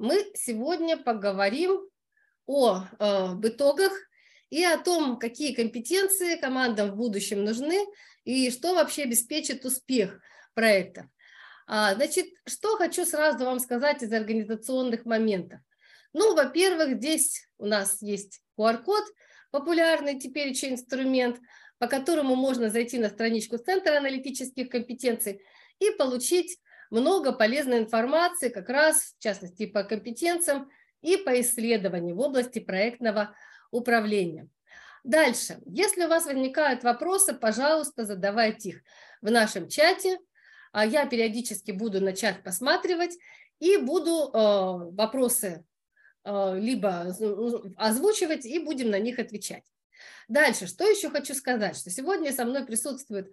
мы сегодня поговорим о э, итогах и о том, какие компетенции командам в будущем нужны и что вообще обеспечит успех проекта. А, значит, что хочу сразу вам сказать из организационных моментов. Ну, во-первых, здесь у нас есть QR-код, популярный теперь еще инструмент, по которому можно зайти на страничку Центра аналитических компетенций и получить много полезной информации как раз, в частности, по компетенциям и по исследованию в области проектного управления. Дальше. Если у вас возникают вопросы, пожалуйста, задавайте их в нашем чате. А я периодически буду на чат посматривать и буду э, вопросы э, либо озвучивать и будем на них отвечать. Дальше, что еще хочу сказать, что сегодня со мной присутствует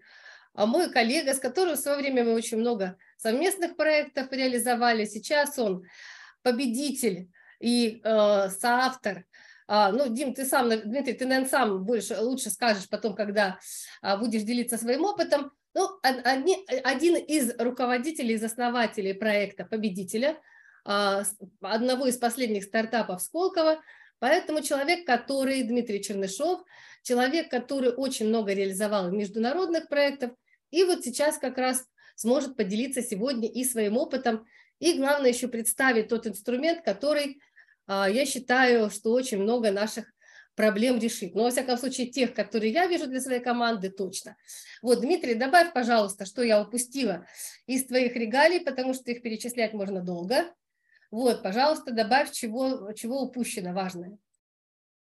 а, мой коллега, с которым в свое время мы очень много совместных проектов реализовали. Сейчас он победитель и э, соавтор а, ну, Дим, ты сам, Дмитрий, ты, наверное, сам больше, лучше скажешь потом, когда а, будешь делиться своим опытом. Ну, одни, один из руководителей, из основателей проекта «Победителя», а, одного из последних стартапов Сколково, поэтому человек, который, Дмитрий Чернышов, человек, который очень много реализовал международных проектов, и вот сейчас как раз сможет поделиться сегодня и своим опытом, и главное еще представить тот инструмент, который а, я считаю, что очень много наших проблем решит. Но, во всяком случае, тех, которые я вижу для своей команды, точно. Вот, Дмитрий, добавь, пожалуйста, что я упустила из твоих регалий, потому что их перечислять можно долго. Вот, пожалуйста, добавь, чего, чего упущено важное.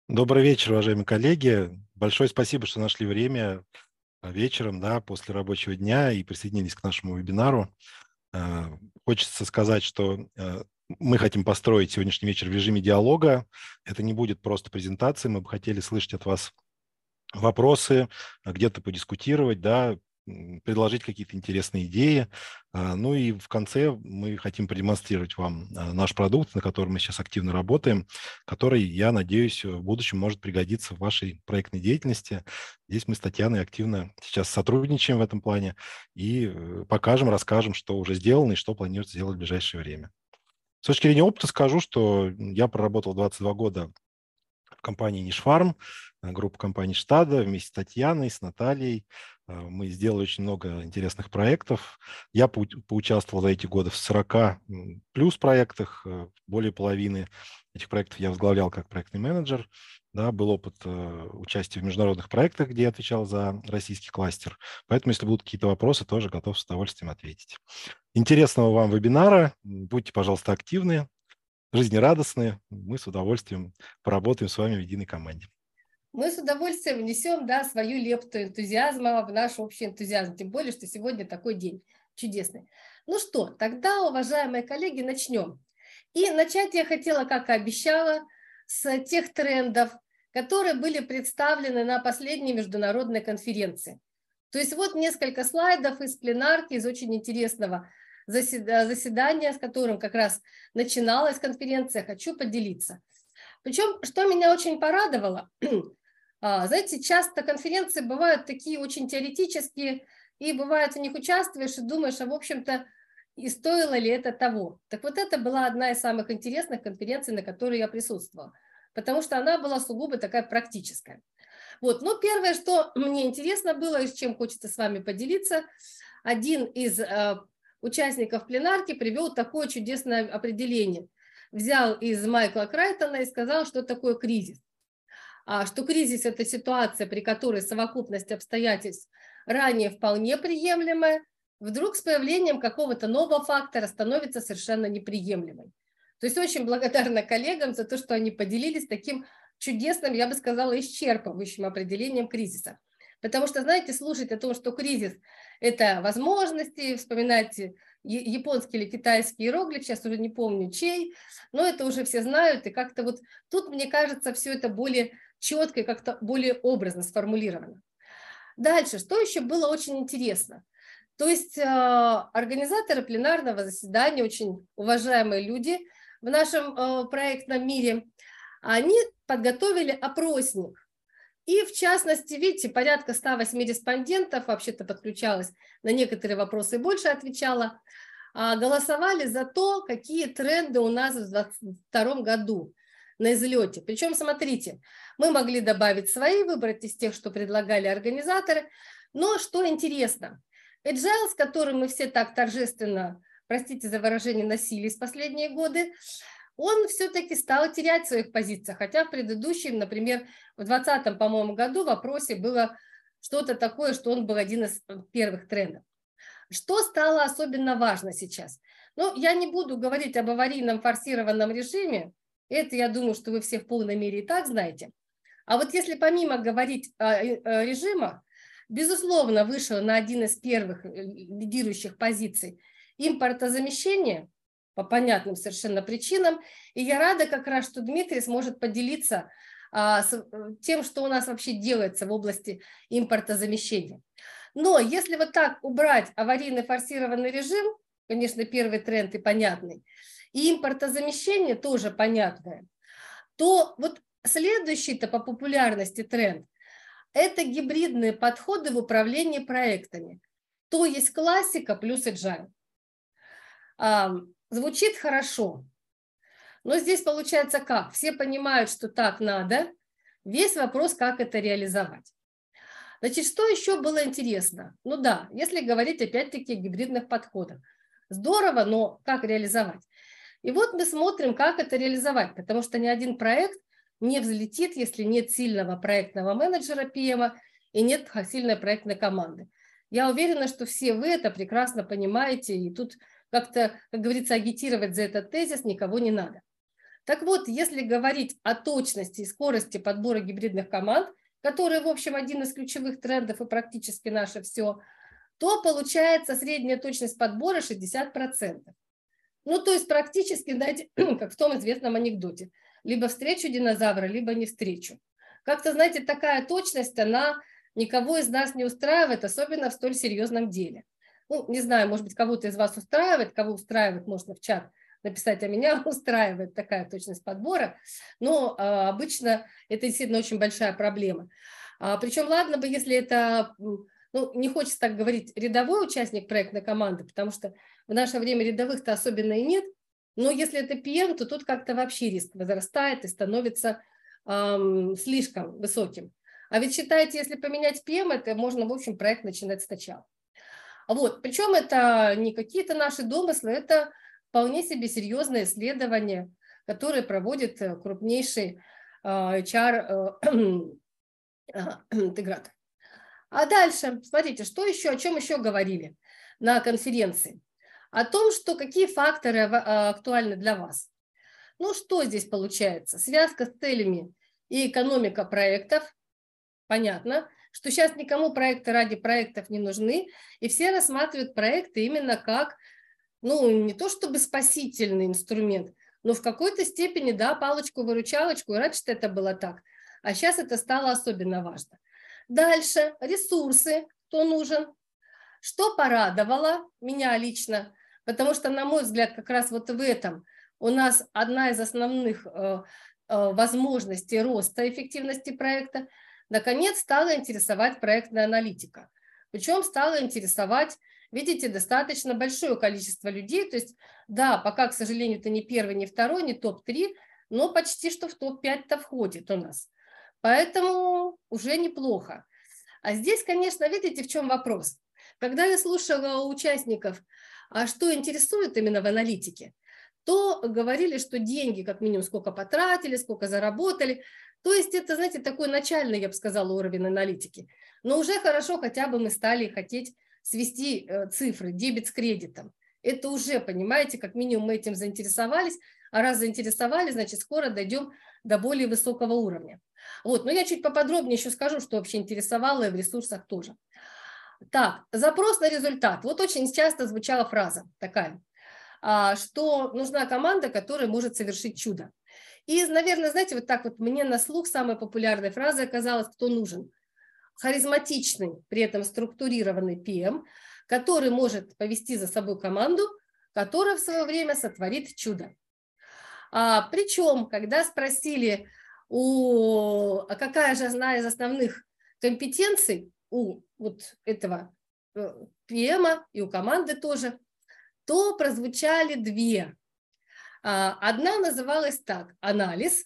Добрый вечер, уважаемые коллеги. Большое спасибо, что нашли время вечером, да, после рабочего дня и присоединились к нашему вебинару. А, хочется сказать, что а, мы хотим построить сегодняшний вечер в режиме диалога. Это не будет просто презентация. Мы бы хотели слышать от вас вопросы, где-то подискутировать, да, предложить какие-то интересные идеи. А, ну и в конце мы хотим продемонстрировать вам а, наш продукт, на котором мы сейчас активно работаем, который, я надеюсь, в будущем может пригодиться в вашей проектной деятельности. Здесь мы с Татьяной активно сейчас сотрудничаем в этом плане и э, покажем, расскажем, что уже сделано и что планируется сделать в ближайшее время. С точки зрения опыта скажу, что я проработал 22 года в компании Нишфарм, э, группа компаний Штада, вместе с Татьяной, с Натальей. Э, мы сделали очень много интересных проектов. Я поучаствовал за эти годы в 40 плюс проектах, э, более половины этих проектов я возглавлял как проектный менеджер. Да, был опыт э, участия в международных проектах, где я отвечал за российский кластер. Поэтому, если будут какие-то вопросы, тоже готов с удовольствием ответить. Интересного вам вебинара. Будьте, пожалуйста, активны, жизнерадостны. Мы с удовольствием поработаем с вами в единой команде. Мы с удовольствием внесем да, свою лепту энтузиазма в наш общий энтузиазм. Тем более, что сегодня такой день чудесный. Ну что, тогда, уважаемые коллеги, начнем. И начать я хотела, как и обещала, с тех трендов, которые были представлены на последней международной конференции. То есть вот несколько слайдов из пленарки, из очень интересного заседания, с которым как раз начиналась конференция, хочу поделиться. Причем, что меня очень порадовало, знаете, часто конференции бывают такие очень теоретические, и бывает в них участвуешь и думаешь, а в общем-то, и стоило ли это того. Так вот это была одна из самых интересных конференций, на которой я присутствовала потому что она была сугубо такая практическая. Вот, ну, первое, что мне интересно было и с чем хочется с вами поделиться, один из э, участников пленарки привел такое чудесное определение. Взял из Майкла Крайтона и сказал, что такое кризис. А, что кризис – это ситуация, при которой совокупность обстоятельств ранее вполне приемлемая, вдруг с появлением какого-то нового фактора становится совершенно неприемлемой. То есть очень благодарна коллегам за то, что они поделились таким чудесным, я бы сказала, исчерпывающим определением кризиса. Потому что, знаете, слушать о том, что кризис – это возможности, вспоминайте японский или китайский иероглиф, сейчас уже не помню чей, но это уже все знают, и как-то вот тут, мне кажется, все это более четко и как-то более образно сформулировано. Дальше, что еще было очень интересно? То есть э, организаторы пленарного заседания, очень уважаемые люди – в нашем э, проектном мире, они подготовили опросник. И в частности, видите, порядка 108 респондентов вообще-то подключалось на некоторые вопросы больше отвечала. голосовали за то, какие тренды у нас в 2022 году на излете. Причем, смотрите, мы могли добавить свои, выбрать из тех, что предлагали организаторы. Но что интересно, Agile, с которым мы все так торжественно, простите за выражение, носились последние годы, он все-таки стал терять в своих позициях, хотя в предыдущем, например, в 2020, по-моему, году в вопросе было что-то такое, что он был один из первых трендов. Что стало особенно важно сейчас? Ну, я не буду говорить об аварийном форсированном режиме, это, я думаю, что вы все в полной мере и так знаете. А вот если помимо говорить о режимах, безусловно, вышел на один из первых э, лидирующих позиций импортозамещение по понятным совершенно причинам. И я рада как раз, что Дмитрий сможет поделиться а, с э, тем, что у нас вообще делается в области импортозамещения. Но если вот так убрать аварийный форсированный режим, конечно, первый тренд и понятный, и импортозамещение тоже понятное, то вот следующий-то по популярности тренд – это гибридные подходы в управлении проектами. То есть классика плюс agile. А, звучит хорошо, но здесь получается как? Все понимают, что так надо, весь вопрос, как это реализовать. Значит, что еще было интересно? Ну да, если говорить опять-таки о гибридных подходах. Здорово, но как реализовать? И вот мы смотрим, как это реализовать, потому что ни один проект не взлетит, если нет сильного проектного менеджера PM и нет сильной проектной команды. Я уверена, что все вы это прекрасно понимаете, и тут как-то, как говорится, агитировать за этот тезис никого не надо. Так вот, если говорить о точности и скорости подбора гибридных команд – который, в общем, один из ключевых трендов и практически наше все, то получается средняя точность подбора 60%. Ну, то есть практически, знаете, как в том известном анекдоте, либо встречу динозавра, либо не встречу. Как-то, знаете, такая точность, она никого из нас не устраивает, особенно в столь серьезном деле. Ну, не знаю, может быть, кого-то из вас устраивает, кого устраивает, можно в чат написать, а меня устраивает такая точность подбора, но а, обычно это действительно очень большая проблема. А, причем, ладно бы, если это, ну, не хочется так говорить, рядовой участник проектной команды, потому что в наше время рядовых-то особенно и нет, но если это PM, то тут как-то вообще риск возрастает и становится эм, слишком высоким. А ведь считайте, если поменять PM, это можно, в общем, проект начинать сначала. Вот, причем это не какие-то наши домыслы, это вполне себе серьезное исследование, которое проводит э, крупнейший HR-интегратор. Э, а дальше, смотрите, что еще, о чем еще говорили на конференции? О том, что какие факторы э, актуальны для вас. Ну, что здесь получается? Связка с целями и экономика проектов. Понятно, что сейчас никому проекты ради проектов не нужны, и все рассматривают проекты именно как ну, не то чтобы спасительный инструмент, но в какой-то степени, да, палочку-выручалочку, и раньше это было так, а сейчас это стало особенно важно. Дальше, ресурсы, кто нужен. Что порадовало меня лично, потому что, на мой взгляд, как раз вот в этом у нас одна из основных э, э, возможностей роста эффективности проекта, наконец стала интересовать проектная аналитика. Причем стала интересовать видите, достаточно большое количество людей. То есть, да, пока, к сожалению, это не первый, не второй, не топ-3, но почти что в топ-5-то входит у нас. Поэтому уже неплохо. А здесь, конечно, видите, в чем вопрос. Когда я слушала участников, а что интересует именно в аналитике, то говорили, что деньги как минимум сколько потратили, сколько заработали. То есть это, знаете, такой начальный, я бы сказала, уровень аналитики. Но уже хорошо хотя бы мы стали хотеть свести э, цифры, дебет с кредитом. Это уже, понимаете, как минимум мы этим заинтересовались, а раз заинтересовались, значит, скоро дойдем до более высокого уровня. Вот, но я чуть поподробнее еще скажу, что вообще интересовало и в ресурсах тоже. Так, запрос на результат. Вот очень часто звучала фраза такая, а, что нужна команда, которая может совершить чудо. И, наверное, знаете, вот так вот мне на слух самая популярная фраза оказалась, кто нужен – харизматичный, при этом структурированный PM, который может повести за собой команду, которая в свое время сотворит чудо. А, причем, когда спросили, у, а какая же одна из основных компетенций у вот этого PM э, и у команды тоже, то прозвучали две. А, одна называлась так – анализ,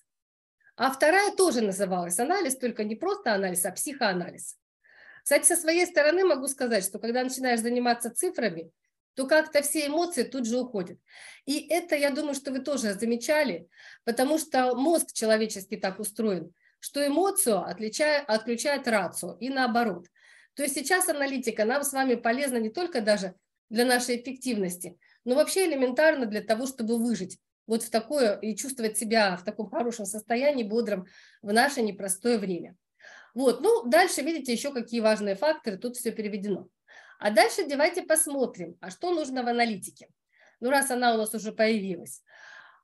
а вторая тоже называлась анализ, только не просто анализ, а психоанализ. Кстати, со своей стороны могу сказать, что когда начинаешь заниматься цифрами, то как-то все эмоции тут же уходят. И это, я думаю, что вы тоже замечали, потому что мозг человеческий так устроен, что эмоцию отличает, отключает рацию и наоборот. То есть сейчас аналитика нам с вами полезна не только даже для нашей эффективности, но вообще элементарно для того, чтобы выжить вот в такое и чувствовать себя в таком хорошем состоянии, бодром в наше непростое время. Вот, ну, дальше видите еще какие важные факторы, тут все переведено. А дальше давайте посмотрим, а что нужно в аналитике. Ну, раз она у нас уже появилась.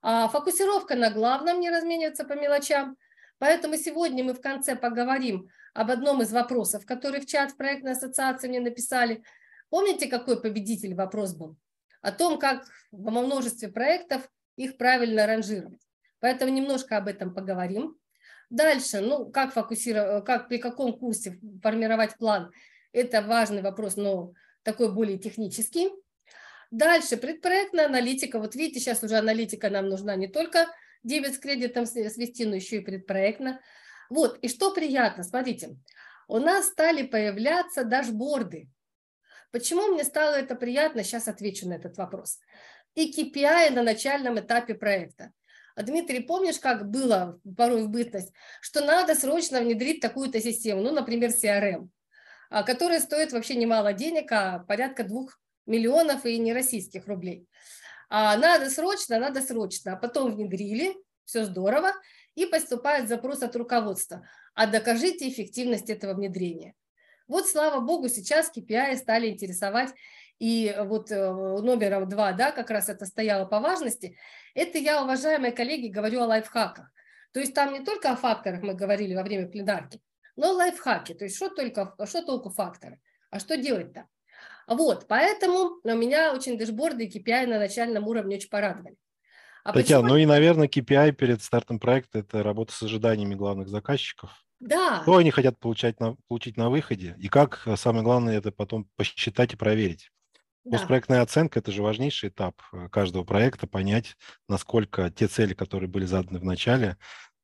А, фокусировка на главном, не размениваться по мелочам. Поэтому сегодня мы в конце поговорим об одном из вопросов, который в чат проектной ассоциации мне написали. Помните, какой победитель вопрос был? О том, как во множестве проектов их правильно ранжировать. Поэтому немножко об этом поговорим. Дальше, ну, как фокусировать, как при каком курсе формировать план, это важный вопрос, но такой более технический. Дальше, предпроектная аналитика. Вот видите, сейчас уже аналитика нам нужна не только дебет с кредитом свести, но еще и предпроектно. Вот, и что приятно, смотрите, у нас стали появляться дашборды. Почему мне стало это приятно? Сейчас отвечу на этот вопрос и KPI на начальном этапе проекта. А, Дмитрий, помнишь, как было порой в бытность, что надо срочно внедрить такую-то систему, ну, например, CRM, а, которая стоит вообще немало денег, а порядка двух миллионов и не российских рублей. А надо срочно, надо срочно. А потом внедрили, все здорово, и поступает запрос от руководства. А докажите эффективность этого внедрения. Вот, слава богу, сейчас KPI стали интересовать и вот э, номером два, да, как раз это стояло по важности, это я, уважаемые коллеги, говорю о лайфхаках. То есть там не только о факторах мы говорили во время пленарки, но лайфхаки. То есть что только, что толку факторы, а что делать-то? Вот, поэтому у меня очень дэшборды и KPI на начальном уровне очень порадовали. А Татьяна, почему... ну и, наверное, KPI перед стартом проекта – это работа с ожиданиями главных заказчиков. Да. Что они хотят получать на, получить на выходе, и как, э, самое главное, это потом посчитать и проверить. Да. Постпроектная оценка – это же важнейший этап э, каждого проекта, понять, насколько те цели, которые были заданы в начале,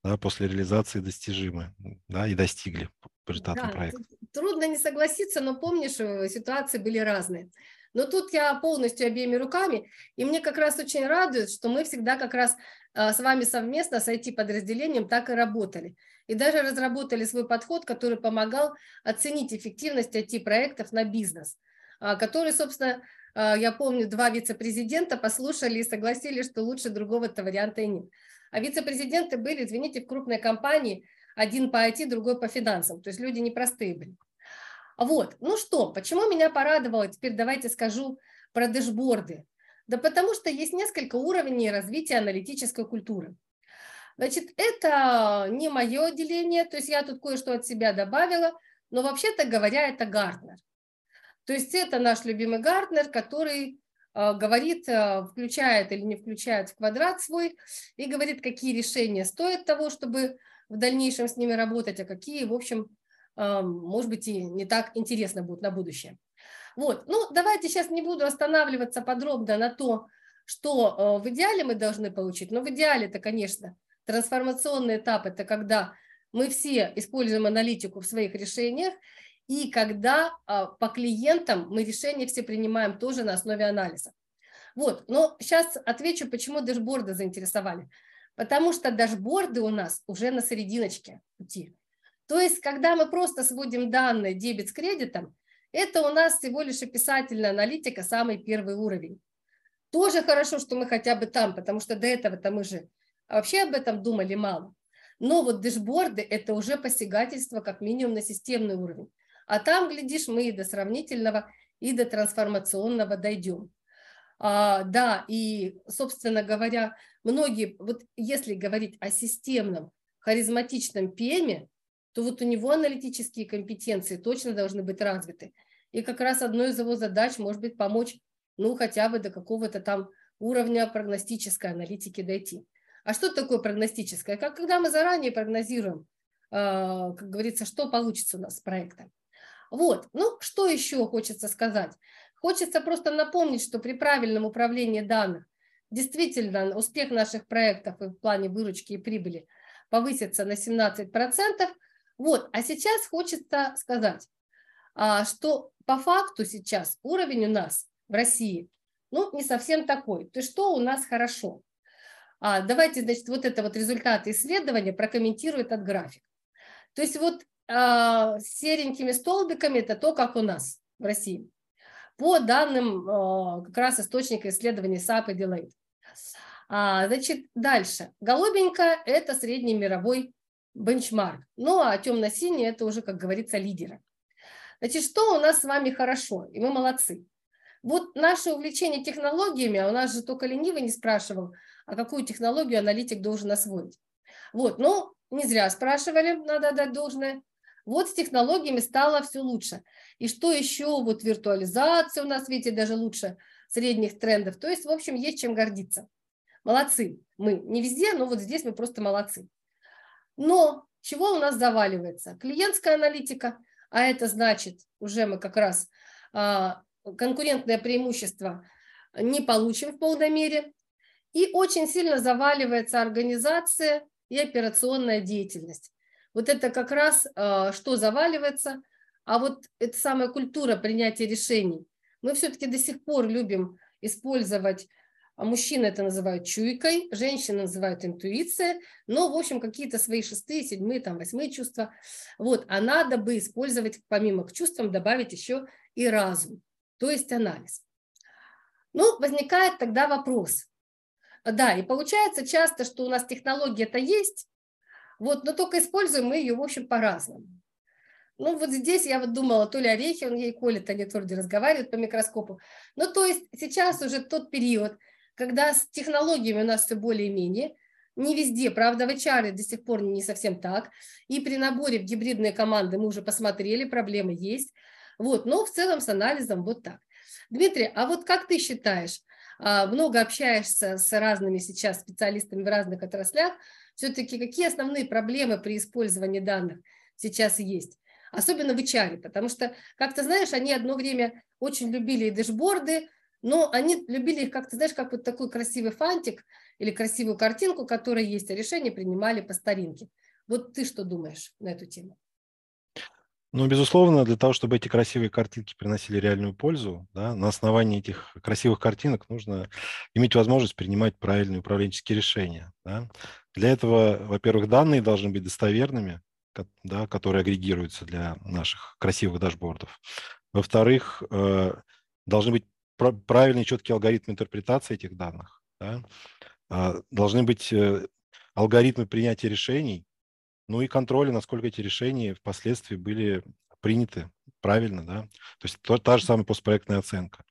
да, после реализации достижимы да, и достигли по результатам да, проекта. Трудно не согласиться, но помнишь, э, ситуации были разные. Но тут я полностью обеими руками, и мне как раз очень радует, что мы всегда как раз э, с вами совместно с IT-подразделением так и работали. И даже разработали свой подход, который помогал оценить эффективность IT-проектов на бизнес – а, который, собственно, а, я помню, два вице-президента послушали и согласились, что лучше другого-то варианта и нет. А вице-президенты были, извините, в крупной компании, один по IT, другой по финансам, то есть люди непростые были. Вот, ну что, почему меня порадовало, теперь давайте скажу про дэшборды. Да потому что есть несколько уровней развития аналитической культуры. Значит, это не мое отделение, то есть я тут кое-что от себя добавила, но вообще-то говоря, это Гартнер. То есть это наш любимый Гартнер, который говорит, э, включает или не включает в квадрат свой и говорит, какие решения стоят того, чтобы в дальнейшем с ними работать, а какие, в общем, э, может быть, и не так интересно будут на будущее. Вот, ну давайте сейчас не буду останавливаться подробно на то, что в идеале мы должны получить, но в идеале это, конечно, трансформационный этап, это когда мы все используем аналитику в своих решениях, и когда а, по клиентам мы решения все принимаем тоже на основе анализа. Вот, но сейчас отвечу, почему дашборды заинтересовали. Потому что дашборды у нас уже на серединочке пути. То есть, когда мы просто сводим данные дебет с кредитом, это у нас всего лишь описательная аналитика, самый первый уровень. Тоже хорошо, что мы хотя бы там, потому что до этого-то мы же вообще об этом думали мало. Но вот дэшборды – это уже посягательство как минимум на системный уровень. А там, глядишь, мы и до сравнительного, и до трансформационного дойдем. А, да, и, собственно говоря, многие, вот если говорить о системном, харизматичном ПМе, то вот у него аналитические компетенции точно должны быть развиты. И как раз одной из его задач может быть помочь, ну, хотя бы до какого-то там уровня прогностической аналитики дойти. А что такое прогностическое? Как когда мы заранее прогнозируем, а, как говорится, что получится у нас с проектом. Вот, ну что еще хочется сказать? Хочется просто напомнить, что при правильном управлении данных действительно успех наших проектов и в плане выручки и прибыли повысится на 17%. Вот. А сейчас хочется сказать, а, что по факту сейчас уровень у нас в России ну, не совсем такой. То есть что у нас хорошо? А, давайте, значит, вот это вот результаты исследования прокомментирую этот график. То есть вот а, серенькими столбиками это то, как у нас в России. По данным а, как раз источника исследований SAP и Deloitte. А, значит, дальше. Голубенько – это средний мировой бенчмарк. Ну, а темно-синий – это уже, как говорится, лидеры. Значит, что у нас с вами хорошо, и мы молодцы. Вот наше увлечение технологиями, а у нас же только ленивый не спрашивал, а какую технологию аналитик должен освоить. Вот, ну, не зря спрашивали, надо отдать должное. Вот с технологиями стало все лучше. И что еще? Вот виртуализация у нас, видите, даже лучше средних трендов. То есть, в общем, есть чем гордиться. Молодцы мы. Не везде, но вот здесь мы просто молодцы. Но чего у нас заваливается? Клиентская аналитика, а это значит, уже мы как раз а, конкурентное преимущество не получим в полной мере. И очень сильно заваливается организация и операционная деятельность. Вот это как раз а, что заваливается, а вот эта самая культура принятия решений. Мы все-таки до сих пор любим использовать а мужчины это называют чуйкой, женщины называют интуиция, но, в общем, какие-то свои шестые, седьмые, там, восьмые чувства. Вот, а надо бы использовать, помимо к чувствам, добавить еще и разум, то есть анализ. Ну, возникает тогда вопрос. Да, и получается часто, что у нас технология это есть, вот, но только используем мы ее, в общем, по-разному. Ну, вот здесь я вот думала, то ли орехи он ей колет, они твердо разговаривают по микроскопу. Ну, то есть сейчас уже тот период, когда с технологиями у нас все более-менее, не везде, правда, в HR до сих пор не совсем так, и при наборе в гибридные команды мы уже посмотрели, проблемы есть, вот, но в целом с анализом вот так. Дмитрий, а вот как ты считаешь, а, много общаешься с разными сейчас специалистами в разных отраслях, все-таки какие основные проблемы при использовании данных сейчас есть? Особенно в HR, потому что, как ты знаешь, они одно время очень любили и дэшборды, но они любили их как-то, знаешь, как вот такой красивый фантик или красивую картинку, которая есть, а решение принимали по старинке. Вот ты что думаешь на эту тему? Ну, безусловно, для того, чтобы эти красивые картинки приносили реальную пользу, да, на основании этих красивых картинок нужно иметь возможность принимать правильные управленческие решения. Да. Для этого, во-первых, данные должны быть достоверными, да, которые агрегируются для наших красивых дашбордов. Во-вторых, э, должны быть правильный четкий алгоритм интерпретации этих данных. Да? А, должны быть э, алгоритмы принятия решений, ну и контроля, насколько эти решения впоследствии были приняты правильно. Да? То есть то, та же самая постпроектная оценка.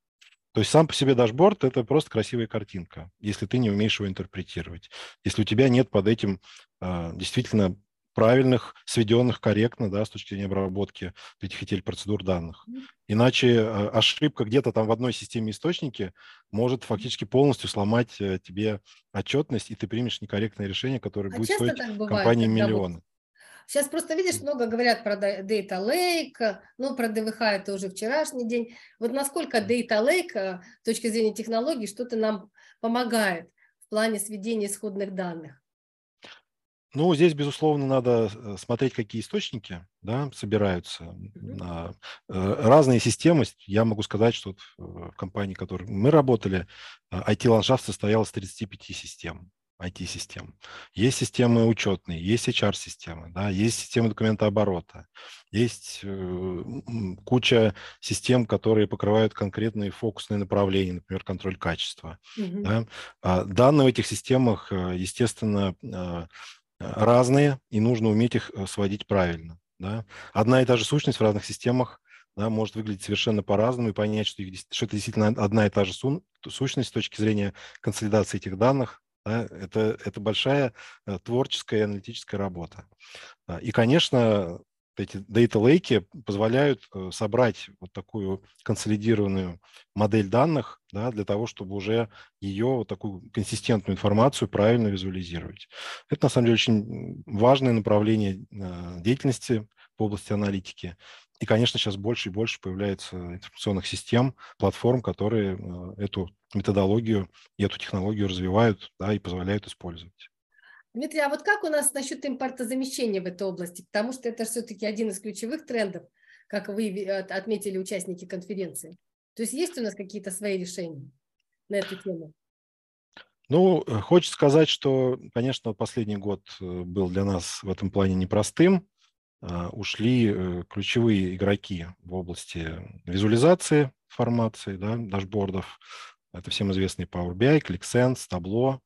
То есть сам по себе дашборд – это просто красивая картинка, если ты не умеешь его интерпретировать. Если у тебя нет под этим э, действительно правильных, сведенных корректно, да, с точки зрения обработки этих etl процедур данных. Иначе э, ошибка где-то там в одной системе источники может фактически полностью сломать э, тебе отчетность, и ты примешь некорректное решение, которое а будет стоить компании миллионы. Сейчас просто, видишь, много говорят про Data Lake, ну, про ДВХ это уже вчерашний день. Вот насколько Data Lake э, с точки зрения технологий что-то нам помогает в плане сведения исходных данных? Ну, здесь, безусловно, надо э, смотреть, какие источники да, собираются. Mm-hmm. Разные системы. Я могу сказать, что в компании, в которой мы работали, IT-ландшафт состоял из 35 систем. IT-систем. Есть системы учетные, есть HR-системы, да, есть системы документооборота, есть э, куча систем, которые покрывают конкретные фокусные направления, например, контроль качества. Mm-hmm. Да. А данные в этих системах, естественно, разные, и нужно уметь их э, сводить правильно. Да? Одна и та же сущность в разных системах да, может выглядеть совершенно по-разному, и понять, что, что это действительно одна и та же сущность с точки зрения консолидации этих данных, да, это, это большая э, творческая и аналитическая работа. И, конечно, эти lake позволяют э, собрать вот такую консолидированную модель данных да, для того, чтобы уже ее, вот такую консистентную информацию правильно визуализировать. Это, на самом деле, очень важное направление э, деятельности в области аналитики. И, конечно, сейчас больше и больше появляется информационных систем, платформ, которые эту методологию и эту технологию развивают да, и позволяют использовать. Дмитрий, а вот как у нас насчет импортозамещения в этой области? Потому что это все-таки один из ключевых трендов, как вы отметили участники конференции. То есть есть у нас какие-то свои решения на эту тему? Ну, э, хочется сказать, что, конечно, последний год э, был для нас в этом плане непростым. А, ушли э, ключевые игроки в области визуализации информации, да, дашбордов. Это всем известный Power BI, ClickSense, Tableau.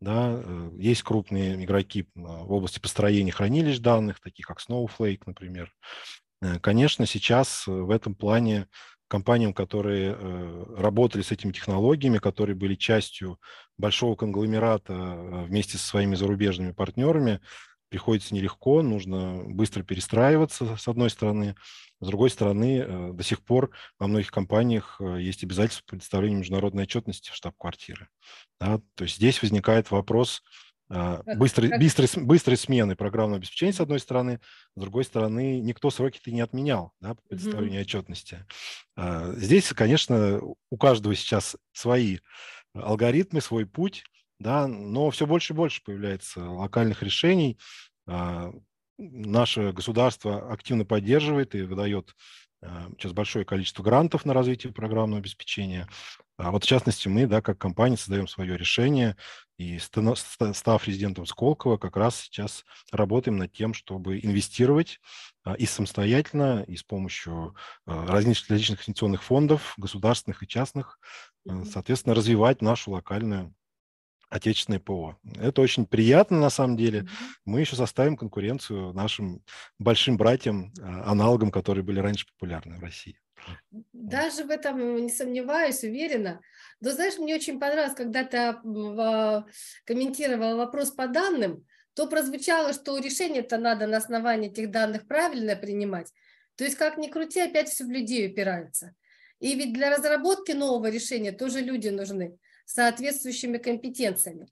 Да. Есть крупные игроки в области построения хранилищ данных, такие как Snowflake, например. Конечно, сейчас в этом плане компаниям, которые э, работали с этими технологиями, которые были частью большого конгломерата э, вместе со своими зарубежными партнерами, приходится нелегко, нужно быстро перестраиваться, с одной стороны. С другой стороны, э, до сих пор во многих компаниях есть обязательство предоставления международной отчетности в штаб-квартиры. Да? То есть здесь возникает вопрос а, быстрой, быстрой, быстрой смены программного обеспечения, с одной стороны, с другой стороны, никто сроки-то не отменял да, по предоставлению mm-hmm. отчетности. Здесь, конечно, у каждого сейчас свои алгоритмы, свой путь, да, но все больше и больше появляется локальных решений. А, наше государство активно поддерживает и выдает сейчас большое количество грантов на развитие программного обеспечения. А вот в частности мы, да, как компания создаем свое решение, и став резидентом Сколково, как раз сейчас работаем над тем, чтобы инвестировать а, и самостоятельно, и с помощью а, различных, различных инвестиционных фондов, государственных и частных, соответственно, развивать нашу локальную отечественное ПО. Это очень приятно на самом деле. Мы еще составим конкуренцию нашим большим братьям, аналогам, которые были раньше популярны в России. Даже в этом не сомневаюсь, уверена. Но знаешь, мне очень понравилось, когда ты а, комментировал вопрос по данным, то прозвучало, что решение-то надо на основании этих данных правильно принимать. То есть, как ни крути, опять все в людей упирается. И ведь для разработки нового решения тоже люди нужны соответствующими компетенциями.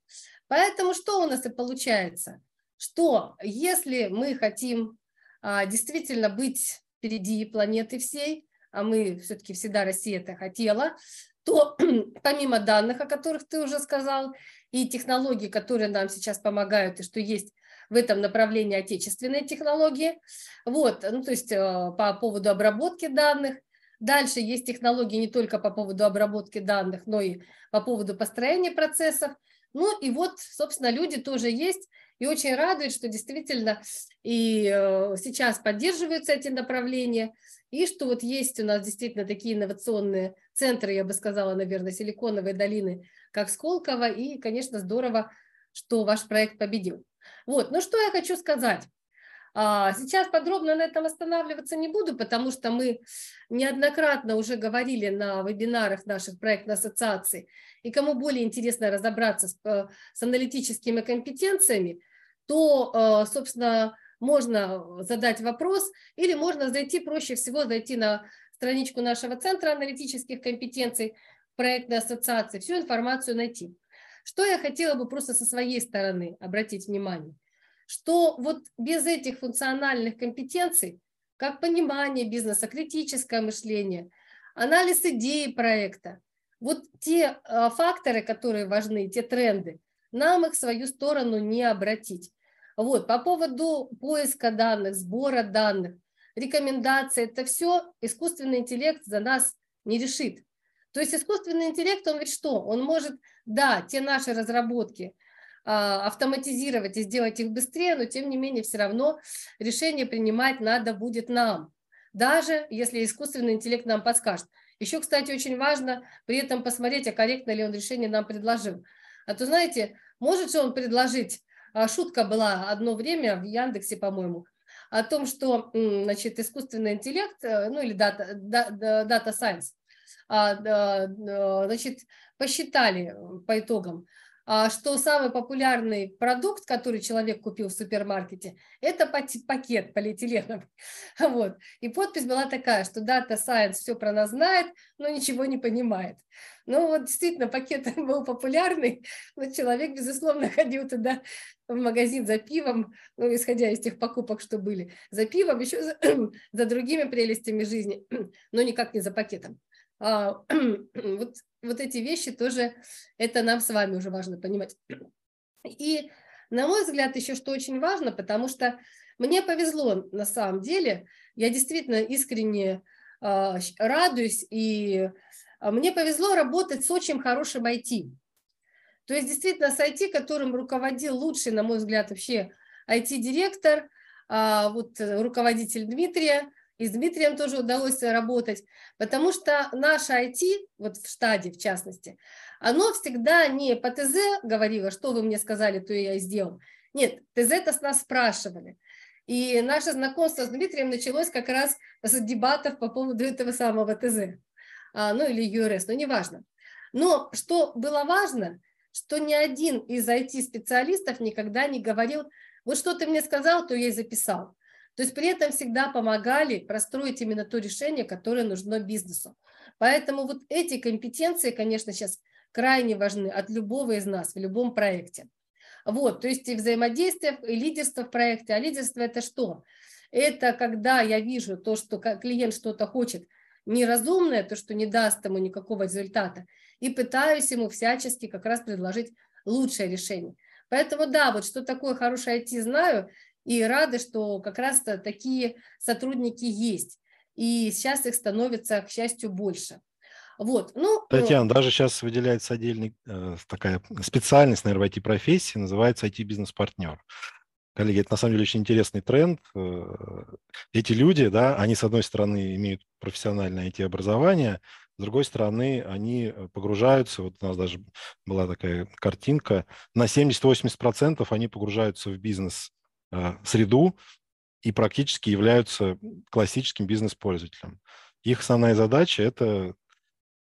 Поэтому что у нас и получается? Что если мы хотим а, действительно быть впереди планеты всей, а мы все-таки всегда Россия это хотела, то помимо данных, о которых ты уже сказал, и технологий, которые нам сейчас помогают, и что есть в этом направлении отечественные технологии, вот, ну, то есть э, по поводу обработки данных, Дальше есть технологии не только по поводу обработки данных, но и по поводу построения процессов. Ну и вот, собственно, люди тоже есть, и очень радует, что действительно и э, сейчас поддерживаются эти направления, и что вот есть у нас действительно такие инновационные центры, я бы сказала, наверное, силиконовые долины, как Сколково, и, конечно, здорово, что ваш проект победил. Вот, ну что я хочу сказать. А, сейчас подробно на этом останавливаться не буду, потому что мы неоднократно уже говорили на вебинарах наших проектной ассоциаций, и кому более интересно разобраться с, э, с аналитическими компетенциями, то, э, собственно, можно задать вопрос или можно зайти, проще всего зайти на страничку нашего Центра аналитических компетенций проектной ассоциации, всю информацию найти. Что я хотела бы просто со своей стороны обратить внимание – что вот без этих функциональных компетенций, как понимание бизнеса, критическое мышление, анализ идеи проекта, вот те а, факторы, которые важны, те тренды, нам их в свою сторону не обратить. Вот, по поводу поиска данных, сбора данных, рекомендаций, это все искусственный интеллект за нас не решит. То есть искусственный интеллект, он ведь что? Он может, да, те наши разработки – автоматизировать и сделать их быстрее, но тем не менее все равно решение принимать надо будет нам, даже если искусственный интеллект нам подскажет. Еще, кстати, очень важно при этом посмотреть, а корректно ли он решение нам предложил. А то, знаете, может же он предложить, а, шутка была одно время в Яндексе, по-моему, о том, что значит, искусственный интеллект, э, ну или дата, дата science, а, значит, посчитали по итогам, а, что самый популярный продукт, который человек купил в супермаркете, это пакет полиэтиленовый. Вот. И подпись была такая, что Data Science все про нас знает, но ничего не понимает. Ну вот действительно пакет был популярный, но человек, безусловно, ходил туда в магазин за пивом, ну, исходя из тех покупок, что были, за пивом, еще за, за другими прелестями жизни, но никак не за пакетом. А, вот вот эти вещи тоже, это нам с вами уже важно понимать. И, на мой взгляд, еще что очень важно, потому что мне повезло на самом деле, я действительно искренне э, радуюсь, и а, мне повезло работать с очень хорошим IT. То есть действительно с IT, которым руководил лучший, на мой взгляд, вообще IT-директор, э, вот руководитель Дмитрия, и с Дмитрием тоже удалось работать, потому что наше IT, вот в штаде в частности, оно всегда не по ТЗ говорило, что вы мне сказали, то я и сделал. Нет, ТЗ-то с нас спрашивали. И наше знакомство с Дмитрием началось как раз с дебатов по поводу этого самого ТЗ, а, ну или ЮРС, но неважно. Но что было важно, что ни один из IT-специалистов никогда не говорил, вот что ты мне сказал, то я и записал. То есть при этом всегда помогали простроить именно то решение, которое нужно бизнесу. Поэтому вот эти компетенции, конечно, сейчас крайне важны от любого из нас в любом проекте. Вот, то есть и взаимодействие, и лидерство в проекте. А лидерство это что? Это когда я вижу то, что клиент что-то хочет неразумное, то, что не даст ему никакого результата, и пытаюсь ему всячески как раз предложить лучшее решение. Поэтому да, вот что такое хорошее IT знаю, и рады, что как раз такие сотрудники есть. И сейчас их становится, к счастью, больше. Вот, ну, э, Татьяна, даже сейчас выделяется отдельная э, такая специальность, наверное, в IT-профессии, называется IT-бизнес-партнер. Коллеги, это на самом деле очень интересный тренд. Э, эти люди, да, они, с одной стороны, имеют профессиональное IT-образование, с другой стороны, они погружаются, вот у нас даже была такая картинка, на 70-80% они погружаются в бизнес среду и практически являются классическим бизнес-пользователем. Их основная задача – это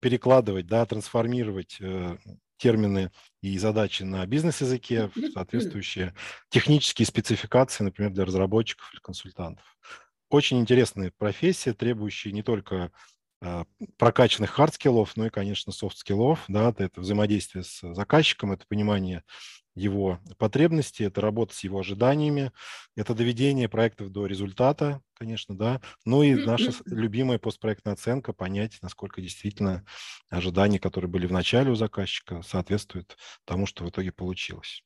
перекладывать, да, трансформировать э, термины и задачи на бизнес-языке в соответствующие технические спецификации, например, для разработчиков или консультантов. Очень интересная профессия, требующая не только э, прокачанных хард-скиллов, но и, конечно, софт-скиллов. Да, это взаимодействие с заказчиком, это понимание его потребности, это работа с его ожиданиями, это доведение проектов до результата, конечно, да, ну и наша любимая постпроектная оценка, понять, насколько действительно ожидания, которые были в начале у заказчика, соответствуют тому, что в итоге получилось.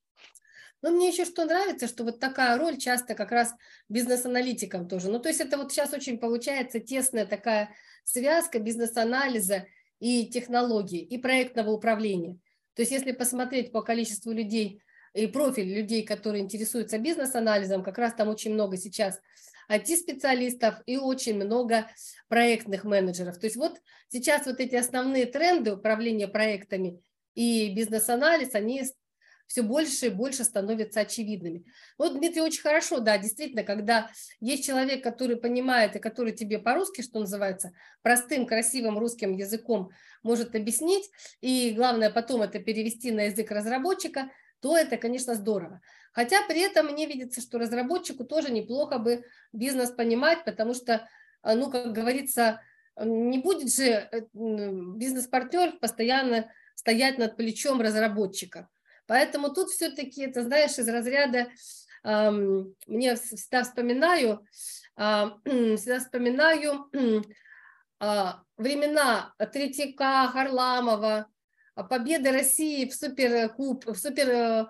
Но мне еще что нравится, что вот такая роль часто как раз бизнес-аналитикам тоже. Ну, то есть это вот сейчас очень получается тесная такая связка бизнес-анализа и технологий, и проектного управления. То есть если посмотреть по количеству людей и профиль людей, которые интересуются бизнес-анализом, как раз там очень много сейчас IT-специалистов и очень много проектных менеджеров. То есть вот сейчас вот эти основные тренды управления проектами и бизнес-анализ, они все больше и больше становятся очевидными. Вот, Дмитрий, очень хорошо, да, действительно, когда есть человек, который понимает и который тебе по-русски, что называется, простым, красивым русским языком может объяснить, и главное потом это перевести на язык разработчика, то это, конечно, здорово. Хотя при этом мне видится, что разработчику тоже неплохо бы бизнес понимать, потому что, а, ну, как говорится, не будет же э, бизнес-партнер постоянно стоять над плечом разработчика. Поэтому тут все-таки, это знаешь, из разряда, мне всегда вспоминаю, э, всегда вспоминаю э, времена Третьяка, Харламова, победы России в суперкуб, в супер, э,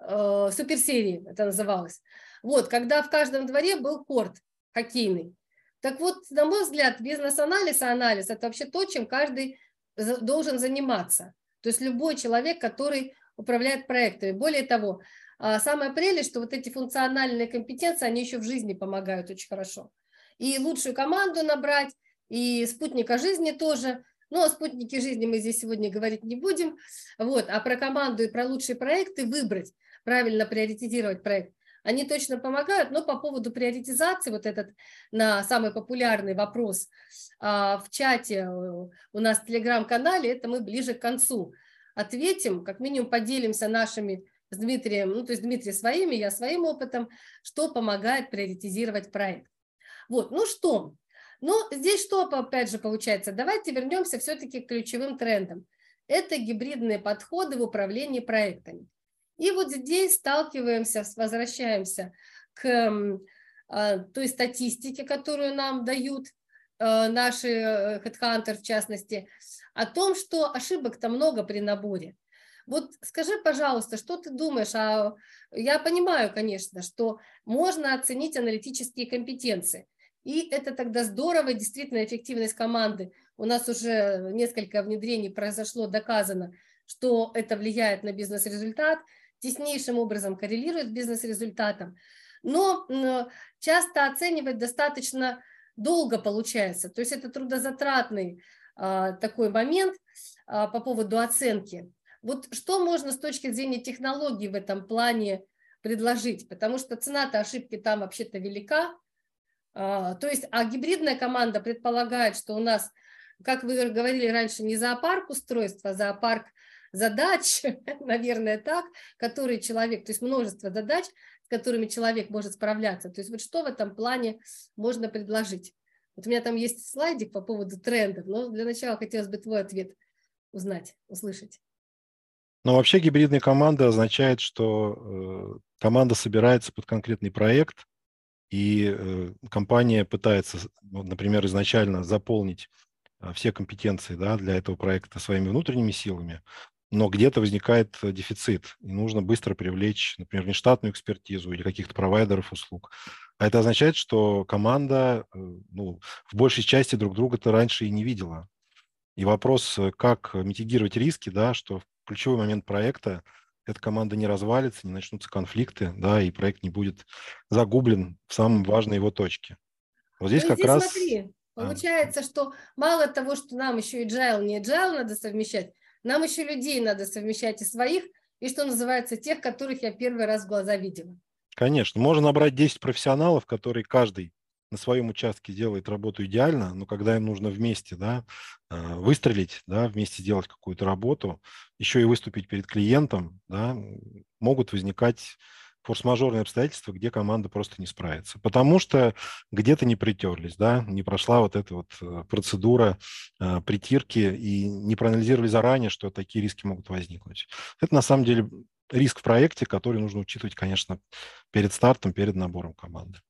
э, суперсерии, это называлось. Вот, когда в каждом дворе был корт хоккейный. Так вот, на мой взгляд, бизнес-анализ, анализ – это вообще то, чем каждый должен заниматься. То есть любой человек, который управляет проектами. Более того, а, самое прелесть, что вот эти функциональные компетенции, они еще в жизни помогают очень хорошо. И лучшую команду набрать, и спутника жизни тоже. Но о спутнике жизни мы здесь сегодня говорить не будем. Вот. А про команду и про лучшие проекты выбрать, правильно приоритизировать проект, они точно помогают, но по поводу приоритизации, вот этот на самый популярный вопрос а, в чате у нас в телеграм-канале, это мы ближе к концу ответим, как минимум поделимся нашими с Дмитрием, ну, то есть Дмитрий своими, я своим опытом, что помогает приоритизировать проект. Вот, ну что, ну здесь что опять же получается? Давайте вернемся все-таки к ключевым трендам. Это гибридные подходы в управлении проектами. И вот здесь сталкиваемся, возвращаемся к а, той статистике, которую нам дают наши э, HeadHunter в частности, о том, что ошибок-то много при наборе. Вот скажи, пожалуйста, что ты думаешь? А я понимаю, конечно, что можно оценить аналитические компетенции. И это тогда здорово, действительно эффективность команды. У нас уже несколько внедрений произошло, доказано, что это влияет на бизнес-результат, теснейшим образом коррелирует с бизнес-результатом. Но часто оценивать достаточно долго получается. То есть это трудозатратный а, такой момент а, по поводу оценки. Вот что можно с точки зрения технологий в этом плане предложить? Потому что цена-то ошибки там вообще-то велика. А, то есть, а гибридная команда предполагает, что у нас, как вы говорили раньше, не зоопарк устройства, а зоопарк задач, наверное, так, которые человек, то есть множество задач, с которыми человек может справляться. То есть вот что в этом плане можно предложить? Вот у меня там есть слайдик по поводу трендов, но для начала хотелось бы твой ответ узнать, услышать. Ну, вообще гибридная команда означает, что э, команда собирается под конкретный проект, и э, компания пытается, ну, например, изначально заполнить э, все компетенции да, для этого проекта своими внутренними силами, но где-то возникает э, дефицит, и нужно быстро привлечь, например, нештатную экспертизу или каких-то провайдеров услуг. А это означает, что команда э, ну, в большей части друг друга-то раньше и не видела. И вопрос, э, как митигировать риски, да, что в ключевой момент проекта эта команда не развалится, не начнутся конфликты, да, и проект не будет загублен в самом важной его точке. Вот здесь ну, как здесь раз... Смотри, получается, что мало того, что нам еще и agile, не agile надо совмещать, нам еще людей надо совмещать и своих, и, что называется, тех, которых я первый раз в глаза видела. Конечно. Можно набрать 10 профессионалов, которые каждый на своем участке делает работу идеально, но когда им нужно вместе да, э, выстрелить, да, вместе сделать какую-то работу, еще и выступить перед клиентом, да, могут возникать форс-мажорные обстоятельства, где команда просто не справится. Потому что где-то не притерлись, да, не прошла вот эта вот э, процедура э, притирки и не проанализировали заранее, что такие риски могут возникнуть. Это на самом деле риск в проекте, который нужно учитывать, конечно, перед стартом, перед набором команды.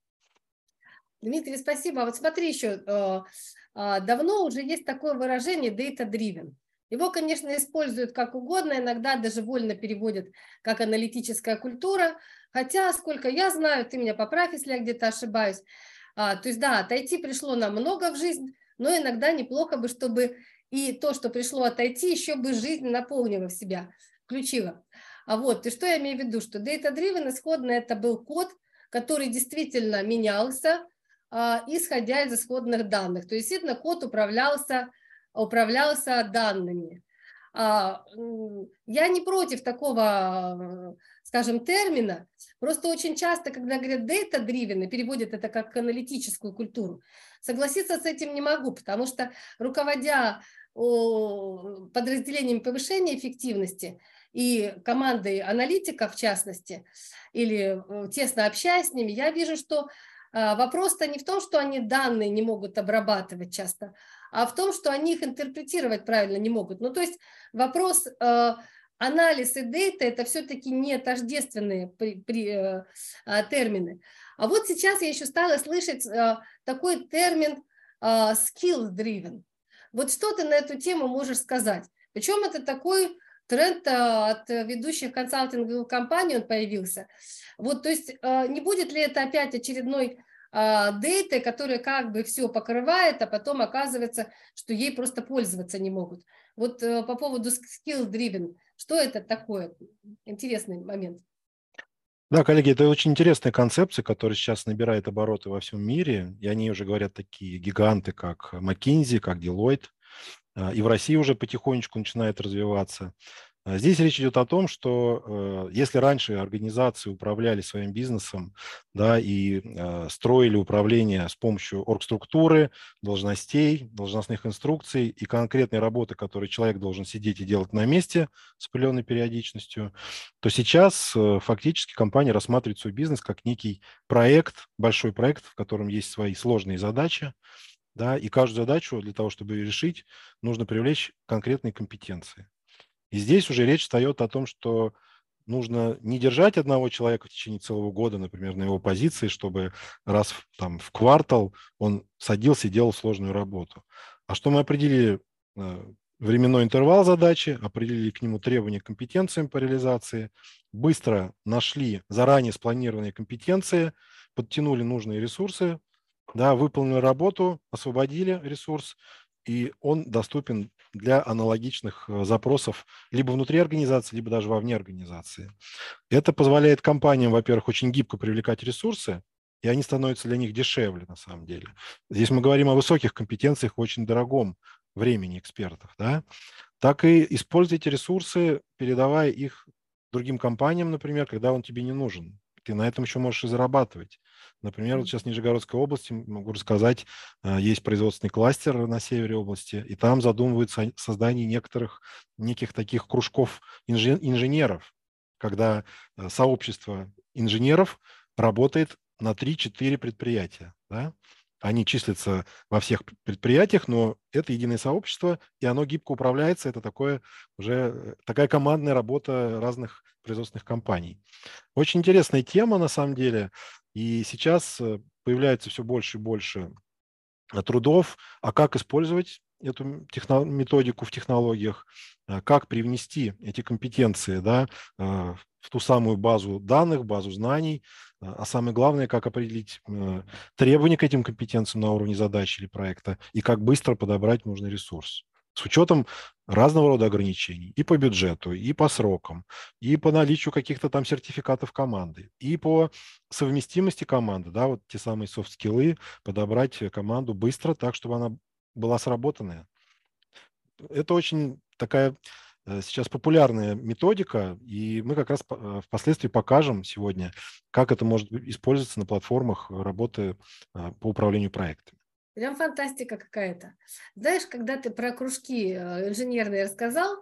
Дмитрий, спасибо. А вот смотри еще, э, а, давно уже есть такое выражение data-driven. Его, конечно, используют как угодно, иногда даже вольно переводят как аналитическая культура, хотя, сколько я знаю, ты меня поправь, если я где-то ошибаюсь, а, то есть да, отойти пришло нам много в жизнь, но иногда неплохо бы, чтобы и то, что пришло отойти, еще бы жизнь наполнила в себя, включила. А вот, и что я имею в виду, что data-driven исходно это был код, который действительно менялся, а, исходя из исходных данных. То есть, действительно, код управлялся управлялся данными. А, я не против такого, скажем, термина, просто очень часто, когда говорят data-driven, переводят это как аналитическую культуру, согласиться с этим не могу, потому что руководя подразделением повышения эффективности и командой аналитиков, в частности, или тесно общаясь с ними, я вижу, что а, вопрос-то не в том, что они данные не могут обрабатывать часто, а в том, что они их интерпретировать правильно не могут. Ну, то есть вопрос э, анализ и дейта – это все-таки не тождественные при, при, э, э, термины. А вот сейчас я еще стала слышать э, такой термин э, skills-driven. Вот что ты на эту тему можешь сказать? Причем это такой тренд э, от ведущих консалтинговых компаний он появился. Вот, то есть э, не будет ли это опять очередной а, дейты, которая как бы все покрывает, а потом оказывается, что ей просто пользоваться не могут. Вот э, по поводу skill driven, что это такое? Интересный момент. Да, коллеги, это очень интересная концепция, которая сейчас набирает обороты во всем мире, и они уже говорят такие гиганты, как McKinsey, как Deloitte, а, и в России уже потихонечку начинает развиваться. А здесь речь идет о том, что э, если раньше организации управляли своим бизнесом да, и э, строили управление с помощью оргструктуры, должностей, должностных инструкций и конкретной работы, которую человек должен сидеть и делать на месте с определенной периодичностью, то сейчас э, фактически компания рассматривает свой бизнес как некий проект, большой проект, в котором есть свои сложные задачи, да, и каждую задачу для того, чтобы ее решить, нужно привлечь конкретные компетенции. И здесь уже речь встает о том, что нужно не держать одного человека в течение целого года, например, на его позиции, чтобы раз там, в квартал он садился и делал сложную работу. А что мы определили э, временной интервал задачи, определили к нему требования к компетенциям по реализации, быстро нашли заранее спланированные компетенции, подтянули нужные ресурсы, да, выполнили работу, освободили ресурс, и он доступен для аналогичных э, запросов либо внутри организации, либо даже вовне организации. Это позволяет компаниям, во-первых, очень гибко привлекать ресурсы, и они становятся для них дешевле на самом деле. Здесь мы говорим о высоких компетенциях очень дорогом времени экспертов. Да? Так и используйте ресурсы, передавая их другим компаниям, например, когда он тебе не нужен. Ты на этом еще можешь и зарабатывать. Например, вот сейчас в Нижегородской области, могу рассказать, а, есть производственный кластер на севере области, и там задумываются о создании некоторых, неких таких кружков инженеров, когда а, сообщество инженеров работает на 3-4 предприятия. Да? Они числятся во всех предприятиях, но это единое сообщество, и оно гибко управляется. Это такое уже э, такая командная работа разных производственных компаний. Очень интересная тема, на самом деле. И сейчас э, появляется все больше и больше э, трудов, а как использовать эту методику в технологиях, э, как привнести эти компетенции да, в ту самую базу данных, базу знаний, а самое главное, как определить требования к этим компетенциям на уровне задачи или проекта и как быстро подобрать нужный ресурс с учетом разного рода ограничений и по бюджету, и по срокам, и по наличию каких-то там сертификатов команды, и по совместимости команды, да, вот те самые софт-скиллы, подобрать команду быстро так, чтобы она была сработанная. Это очень такая э, сейчас популярная методика, и мы как раз э, впоследствии покажем сегодня, как это может использоваться на платформах работы э, по управлению проектами. Прям фантастика какая-то. Знаешь, когда ты про кружки э, инженерные рассказал,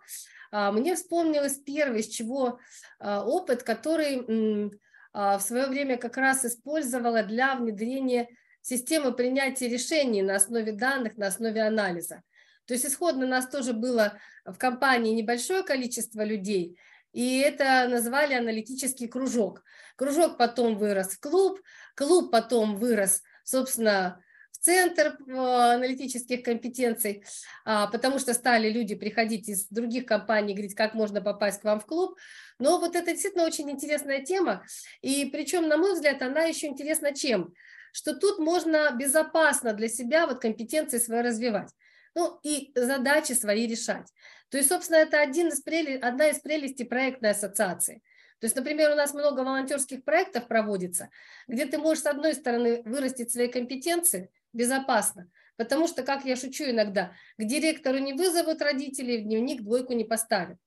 а, мне вспомнилось первый, с чего а, опыт, который а, в свое время как раз использовала для внедрения системы принятия решений на основе данных, на основе анализа. То есть исходно у нас тоже было в компании небольшое количество людей, и это назвали аналитический кружок. Кружок потом вырос в клуб, клуб потом вырос, собственно, центр э, аналитических компетенций, а, потому что стали люди приходить из других компаний, говорить, как можно попасть к вам в клуб. Но вот это действительно очень интересная тема, и причем, на мой взгляд, она еще интересна чем? Что тут можно безопасно для себя вот компетенции свои развивать ну и задачи свои решать. То есть, собственно, это один из прелесть, одна из прелестей проектной ассоциации. То есть, например, у нас много волонтерских проектов проводится, где ты можешь, с одной стороны, вырастить свои компетенции, безопасно. Потому что, как я шучу иногда, к директору не вызовут родители, в дневник двойку не поставят.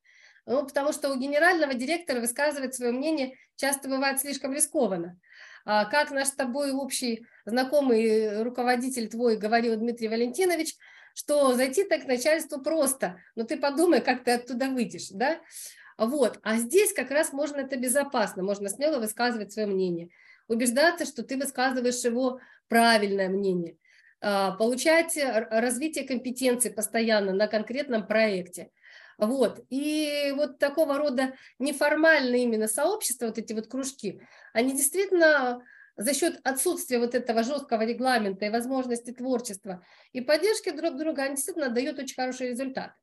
Ну, потому что у генерального директора высказывать свое мнение часто бывает слишком рискованно. А как наш с тобой общий знакомый руководитель твой говорил Дмитрий Валентинович, что зайти так к начальству просто, но ты подумай, как ты оттуда выйдешь, да? Вот, а здесь как раз можно это безопасно, можно смело высказывать свое мнение, убеждаться, что ты высказываешь его правильное мнение, а, получать развитие компетенций постоянно на конкретном проекте. Вот. И вот такого рода неформальные именно сообщества, вот эти вот кружки, они действительно за счет отсутствия вот этого жесткого регламента и возможности творчества и поддержки друг друга, они действительно дают очень хороший результат.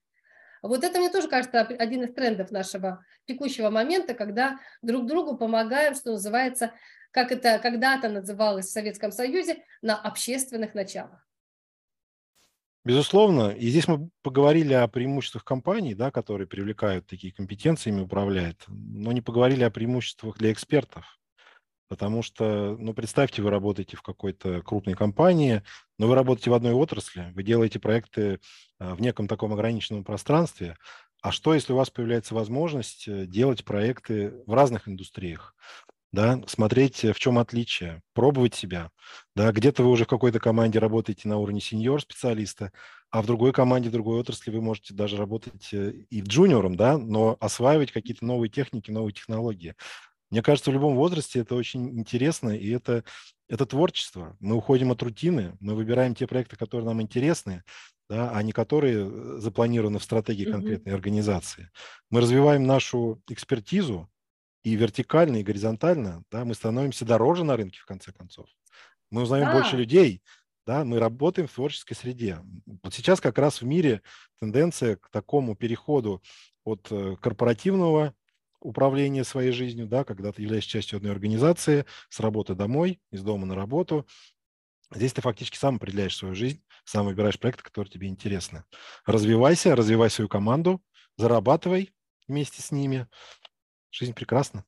Вот это мне тоже кажется один из трендов нашего текущего момента, когда друг другу помогаем, что называется, как это когда-то называлось в Советском Союзе, на общественных началах. Безусловно. И здесь мы поговорили о преимуществах компаний, да, которые привлекают такие компетенции, ими управляют, но не поговорили о преимуществах для экспертов. Потому что, ну, представьте, вы работаете в какой-то крупной компании, но вы работаете в одной отрасли, вы делаете проекты а, в неком таком ограниченном пространстве, а что, если у вас появляется возможность э, делать проекты в разных индустриях? да, смотреть, в чем отличие, пробовать себя. Да, где-то вы уже в какой-то команде работаете на уровне сеньор-специалиста, а в другой команде, в другой отрасли вы можете даже работать э, и джуниором, да, но осваивать какие-то новые техники, новые технологии. Мне кажется, в любом возрасте это очень интересно, и это, это творчество. Мы уходим от рутины, мы выбираем те проекты, которые нам интересны, да, а не которые запланированы в стратегии конкретной mm-hmm. организации. Мы развиваем нашу экспертизу, и вертикально, и горизонтально, да, мы становимся дороже на рынке, в конце концов. Мы узнаем да. больше людей, да, мы работаем в творческой среде. Вот сейчас как раз в мире тенденция к такому переходу от э, корпоративного управления своей жизнью, да, когда ты являешься частью одной организации, с работы домой, из дома на работу. Здесь ты фактически сам определяешь свою жизнь, сам выбираешь проекты, которые тебе интересны. Развивайся, развивай свою команду, зарабатывай вместе с ними, Жизнь прекрасна.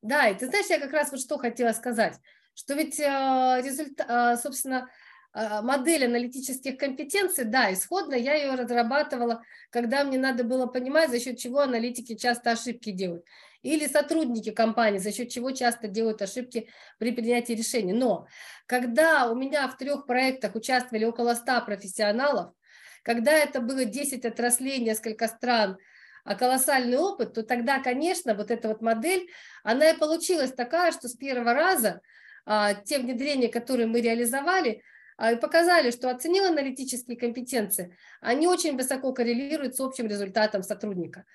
Да, и ты знаешь, я как раз вот что хотела сказать, что ведь э, результат, э, собственно, модель аналитических компетенций, да, исходно я ее разрабатывала, когда мне надо было понимать, за счет чего аналитики часто ошибки делают. Или сотрудники компании, за счет чего часто делают ошибки при принятии решений. Но когда у меня в трех проектах участвовали около 100 профессионалов, когда это было 10 отраслей, несколько стран – а колоссальный опыт, то тогда, конечно, вот эта вот модель, она и получилась такая, что с первого раза а, те внедрения, которые мы реализовали, а, показали, что оценил аналитические компетенции, они очень высоко коррелируют с общим результатом сотрудника.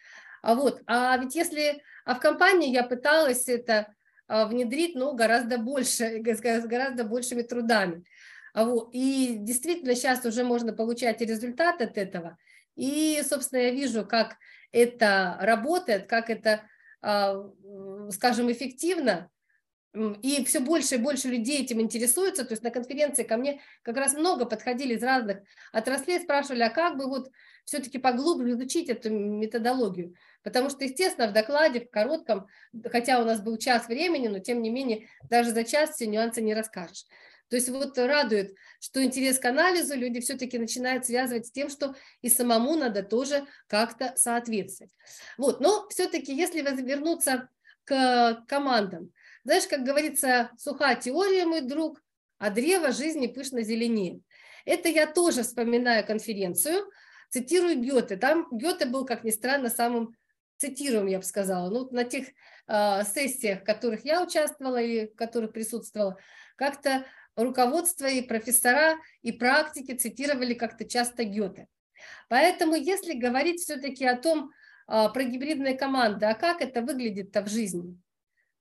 А вот, а ведь если, а в компании я пыталась это а, внедрить, ну, гораздо больше, с гораздо большими трудами. А вот, и действительно сейчас уже можно получать результат от этого. И, собственно, я вижу, как это работает, как это, а, скажем, эффективно, и все больше и больше людей этим интересуются. То есть на конференции ко мне как раз много подходили из разных отраслей, спрашивали, а как бы вот все-таки поглубже изучить эту методологию. Потому что, естественно, в докладе, в коротком, хотя у нас был час времени, но тем не менее даже за час все нюансы не расскажешь. То есть вот радует, что интерес к анализу люди все-таки начинают связывать с тем, что и самому надо тоже как-то соответствовать. Вот, но все-таки если вернуться к командам, знаешь, как говорится, сухая теория, мой друг, а древо жизни пышно зеленее. Это я тоже вспоминаю конференцию, цитирую Гёте. Там Гёте был, как ни странно, самым цитируем, я бы сказала, ну, на тех э, сессиях, в которых я участвовала и в которых присутствовала, как-то руководство и профессора и практики цитировали как-то часто Гёте. Поэтому если говорить все-таки о том, а, про гибридные команды, а как это выглядит-то в жизни?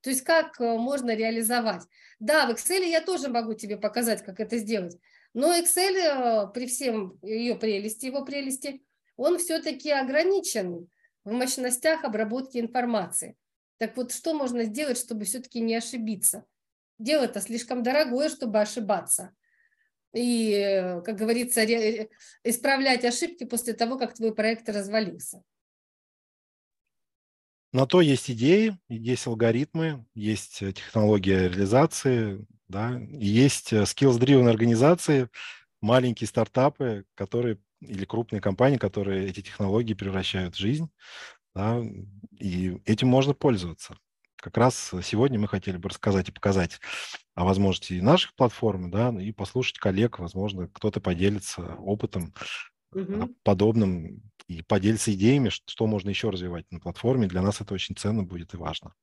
То есть как э, можно реализовать? Да, в Excel я тоже могу тебе показать, как это сделать, но Excel э, при всем ее прелести, его прелести, он все-таки ограничен в мощностях обработки информации. Так вот, что можно сделать, чтобы все-таки не ошибиться? дело-то слишком дорогое, чтобы ошибаться. И, как говорится, исправлять ошибки после того, как твой проект развалился. На то есть идеи, есть алгоритмы, есть технология реализации, да, и есть skills-driven организации, маленькие стартапы, которые или крупные компании, которые эти технологии превращают в жизнь, да, и этим можно пользоваться. Как раз сегодня мы хотели бы рассказать и показать о возможности наших платформ, да, и послушать коллег, возможно, кто-то поделится опытом угу. подобным и поделится идеями, что можно еще развивать на платформе. Для нас это очень ценно будет и важно.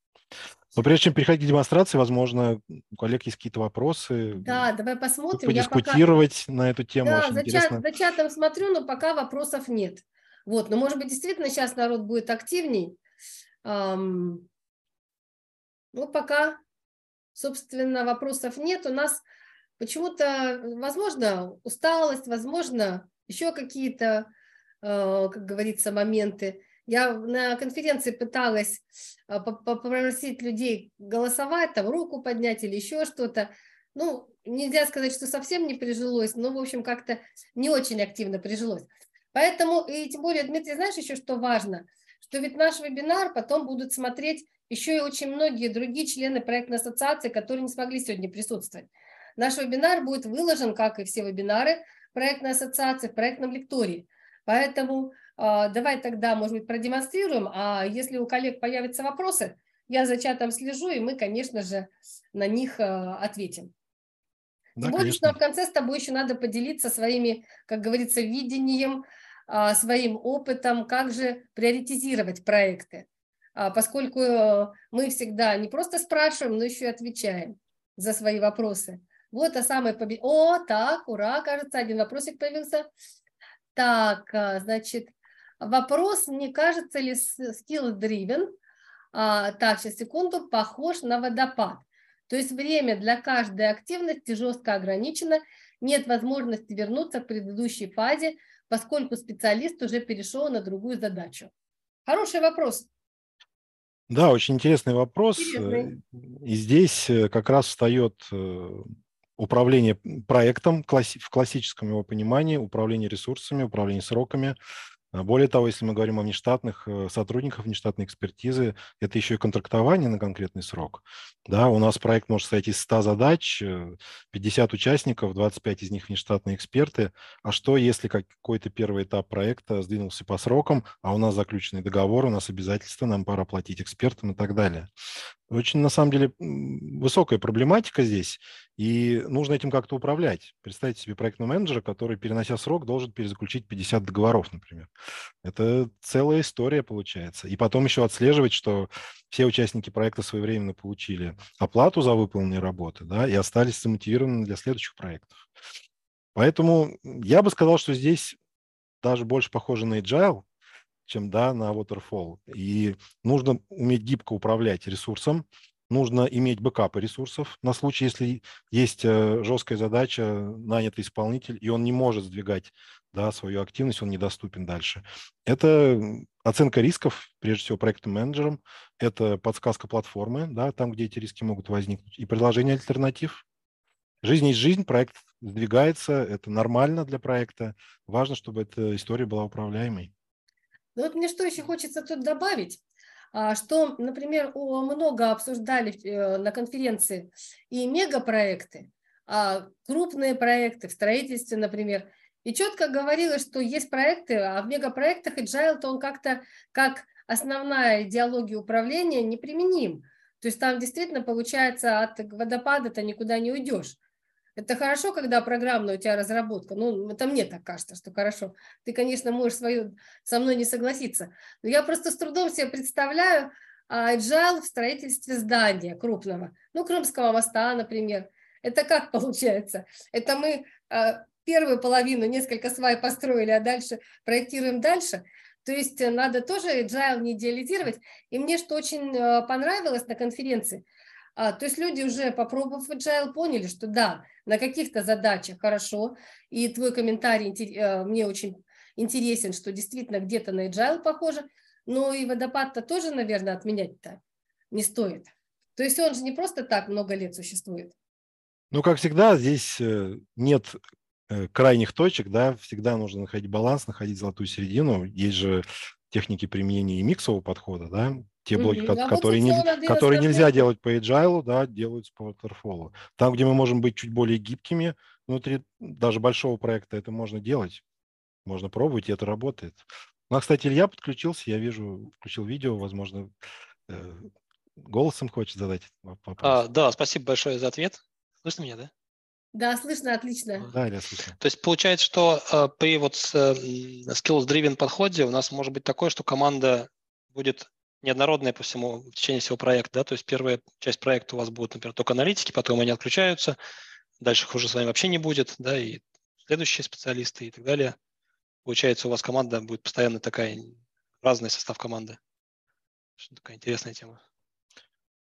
Но прежде чем переходить к демонстрации, возможно, у коллег есть какие-то вопросы. Да, давай посмотрим. Подискутировать пока... на эту тему. Да, очень за, интересно. за чатом смотрю, но пока вопросов нет. Вот, но может быть действительно сейчас народ будет активней. Ну, пока, собственно, вопросов нет. У нас почему-то, возможно, усталость, возможно, еще какие-то, как говорится, моменты. Я на конференции пыталась э, попросить людей голосовать, там руку поднять или еще что-то. Ну, нельзя сказать, что совсем не прижилось, но, в общем, как-то не очень активно прижилось. Поэтому, и тем более, Дмитрий, знаешь еще, что важно? Что ведь наш вебинар потом будут смотреть еще и очень многие другие члены проектной ассоциации, которые не смогли сегодня присутствовать. Наш вебинар будет выложен, как и все вебинары проектной ассоциации, в проектном лектории. Поэтому Давай тогда, может быть, продемонстрируем, а если у коллег появятся вопросы, я за чатом слежу, и мы, конечно же, на них ответим. Да, Тем более, что в конце с тобой еще надо поделиться своими, как говорится, видением, своим опытом, как же приоритизировать проекты. Поскольку э, мы всегда не просто спрашиваем, но еще и отвечаем за свои вопросы. Вот а самый побед... О, так, ура, кажется, один вопросик появился. Так, а, значит, вопрос, не кажется ли skill driven, а, так, сейчас секунду, похож на водопад. То есть время для каждой активности жестко ограничено, нет возможности вернуться к предыдущей фазе, поскольку специалист уже перешел на другую задачу. Хороший вопрос. Да, очень интересный вопрос. Интересный. И здесь э, как раз встает э, управление проектом в классическом его понимании, управление ресурсами, управление сроками, а более того, если мы говорим о внештатных э, сотрудниках, внештатной экспертизы, это еще и контрактование на конкретный срок. Да, у нас проект может состоять из 100 задач, 50 э, участников, 25 из них внештатные эксперты. А что, если какой-то первый этап проекта сдвинулся по срокам, а у нас заключенный договор, у нас обязательства, нам пора платить экспертам и так далее. Очень, на самом деле, высокая проблематика здесь, и нужно этим как-то управлять. Представьте себе проектного менеджера, который, перенося срок, должен перезаключить 50 договоров, например. Это целая история получается. И потом еще отслеживать, что все участники проекта своевременно получили оплату за выполненные работы да, и остались замотивированы для следующих проектов. Поэтому я бы сказал, что здесь даже больше похоже на agile, чем да, на waterfall. И нужно уметь гибко управлять ресурсом, нужно иметь бэкапы ресурсов на случай, если есть э, жесткая задача, нанятый исполнитель, и он не может сдвигать да, свою активность, он недоступен дальше. Это оценка рисков, прежде всего, проектным менеджером, это подсказка платформы, да, там, где эти риски могут возникнуть, и предложение альтернатив. Жизнь есть жизнь, проект сдвигается, это нормально для проекта. Важно, чтобы эта история была управляемой. Ну вот мне что еще хочется тут добавить, а, что, например, много обсуждали э, на конференции и мегапроекты, а, крупные проекты в строительстве, например, и четко говорилось, что есть проекты, а в мегапроектах agile, то он как-то как основная идеология управления неприменим. То есть там действительно получается от водопада-то никуда не уйдешь. Это хорошо, когда программная у тебя разработка. Ну, это мне так кажется, что хорошо. Ты, конечно, можешь свою, со мной не согласиться. Но я просто с трудом себе представляю а, agile в строительстве здания крупного. Ну, Крымского моста, например. Это как получается? Это мы а, первую половину, несколько свай построили, а дальше проектируем дальше. То есть надо тоже agile не идеализировать. И мне что очень а, понравилось на конференции – а, то есть люди уже попробовав agile поняли, что да, на каких-то задачах хорошо, и твой комментарий э, мне очень интересен, что действительно где-то на agile похоже, но и водопад-то тоже, наверное, отменять-то не стоит. То есть он же не просто так много лет существует. Ну, как всегда, здесь э, нет э, крайних точек, да, всегда нужно находить баланс, находить золотую середину. Есть же техники применения и миксового подхода, да, те блоки, mm-hmm. а которые, не, которые нельзя делать по agile, да, делаются по waterfall. Там, где мы можем быть чуть более гибкими, внутри даже большого проекта это можно делать. Можно пробовать, и это работает. Ну, а, кстати, Илья подключился, я вижу, включил видео, возможно, э, голосом хочет задать вопрос. А, да, спасибо большое за ответ. Слышно меня, да? Да, слышно, отлично. Да, я слышно. То есть получается, что э, при вот э, skills-driven подходе у нас может быть такое, что команда будет неоднородная по всему, в течение всего проекта, да, то есть первая часть проекта у вас будет, например, только аналитики, потом они отключаются, дальше их уже с вами вообще не будет, да, и следующие специалисты и так далее. Получается, у вас команда будет постоянно такая, разный состав команды. Что такая интересная тема.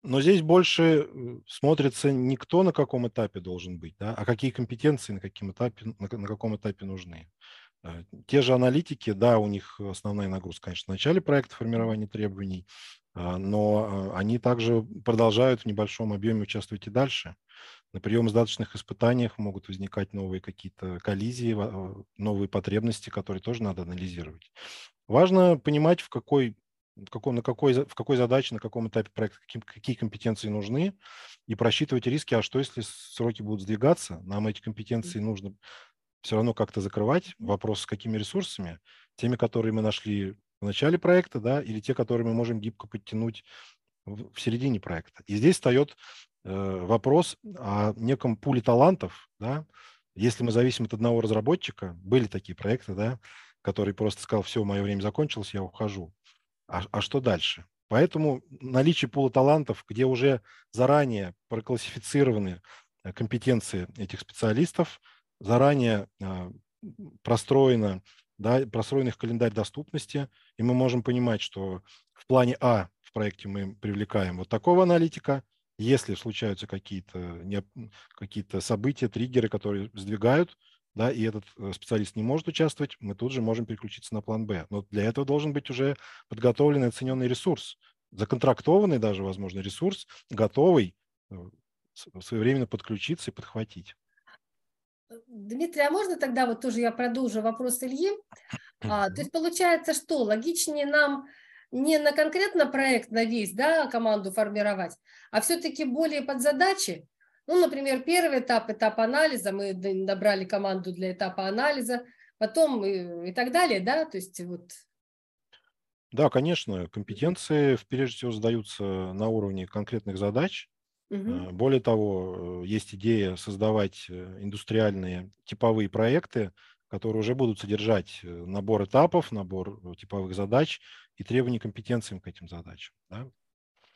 Но здесь больше э, смотрится не кто на каком этапе должен быть, да, а какие компетенции на, каком этапе, на, на каком этапе нужны. Э, те же аналитики, да, у них основная нагрузка, конечно, в начале проекта формирования требований, а, но а, они также продолжают в небольшом объеме участвовать и дальше. На приемо-сдаточных испытаниях могут возникать новые какие-то коллизии, новые потребности, которые тоже надо анализировать. Важно понимать, в какой в, каком, на какой, в какой задаче, на каком этапе проекта, каким, какие компетенции нужны, и просчитывать риски, а что если сроки будут сдвигаться, нам эти компетенции нужно все равно как-то закрывать вопрос с какими ресурсами, теми, которые мы нашли в начале проекта, да, или те, которые мы можем гибко подтянуть в, середине проекта. И здесь встает э, вопрос о неком пуле талантов, да, если мы зависим от одного разработчика, были такие проекты, да, который просто сказал, все, мое время закончилось, я ухожу. А, а что дальше? Поэтому наличие пула талантов, где уже заранее проклассифицированы э, компетенции этих специалистов, заранее э, простроено, да, простроен их календарь доступности, и мы можем понимать, что в плане А в проекте мы привлекаем вот такого аналитика, если случаются какие-то какие события, триггеры, которые сдвигают, да, и этот э, специалист не может участвовать, мы тут же можем переключиться на план Б. Но для этого должен быть уже подготовленный оцененный ресурс, законтрактованный даже, возможно, ресурс, готовый э, своевременно подключиться и подхватить. Дмитрий, а можно тогда вот тоже я продолжу вопрос Ильи? А, то есть получается, что логичнее нам не на конкретно проект на весь, да, команду формировать, а все-таки более под задачи, ну, например, первый этап, этап анализа, мы набрали команду для этапа анализа, потом и, и так далее, да, то есть вот. Да, конечно, компетенции прежде всего задаются на уровне конкретных задач. Угу. Более того, э, есть идея создавать э, индустриальные типовые проекты, которые уже будут содержать набор этапов, набор типовых задач и требований компетенциям к этим задачам. Да?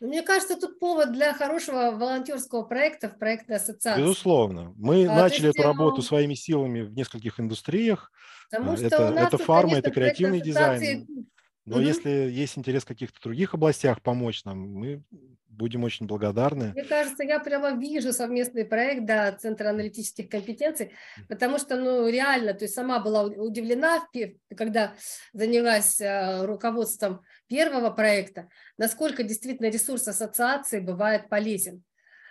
Ну, мне кажется, тут повод для хорошего волонтерского проекта в проектной ассоциации. Безусловно. Мы а, начали есть, эту работу своими силами в нескольких индустриях. Потому что это, это тут, фарма, конечно, это креативный дизайн. Но угу. если есть интерес в каких-то других областях помочь нам, мы будем очень благодарны. Мне кажется, я прямо вижу совместный проект да, Центра аналитических компетенций, потому что, ну, реально, то есть сама была удивлена, когда занялась э, руководством первого проекта, насколько действительно ресурс ассоциации бывает полезен.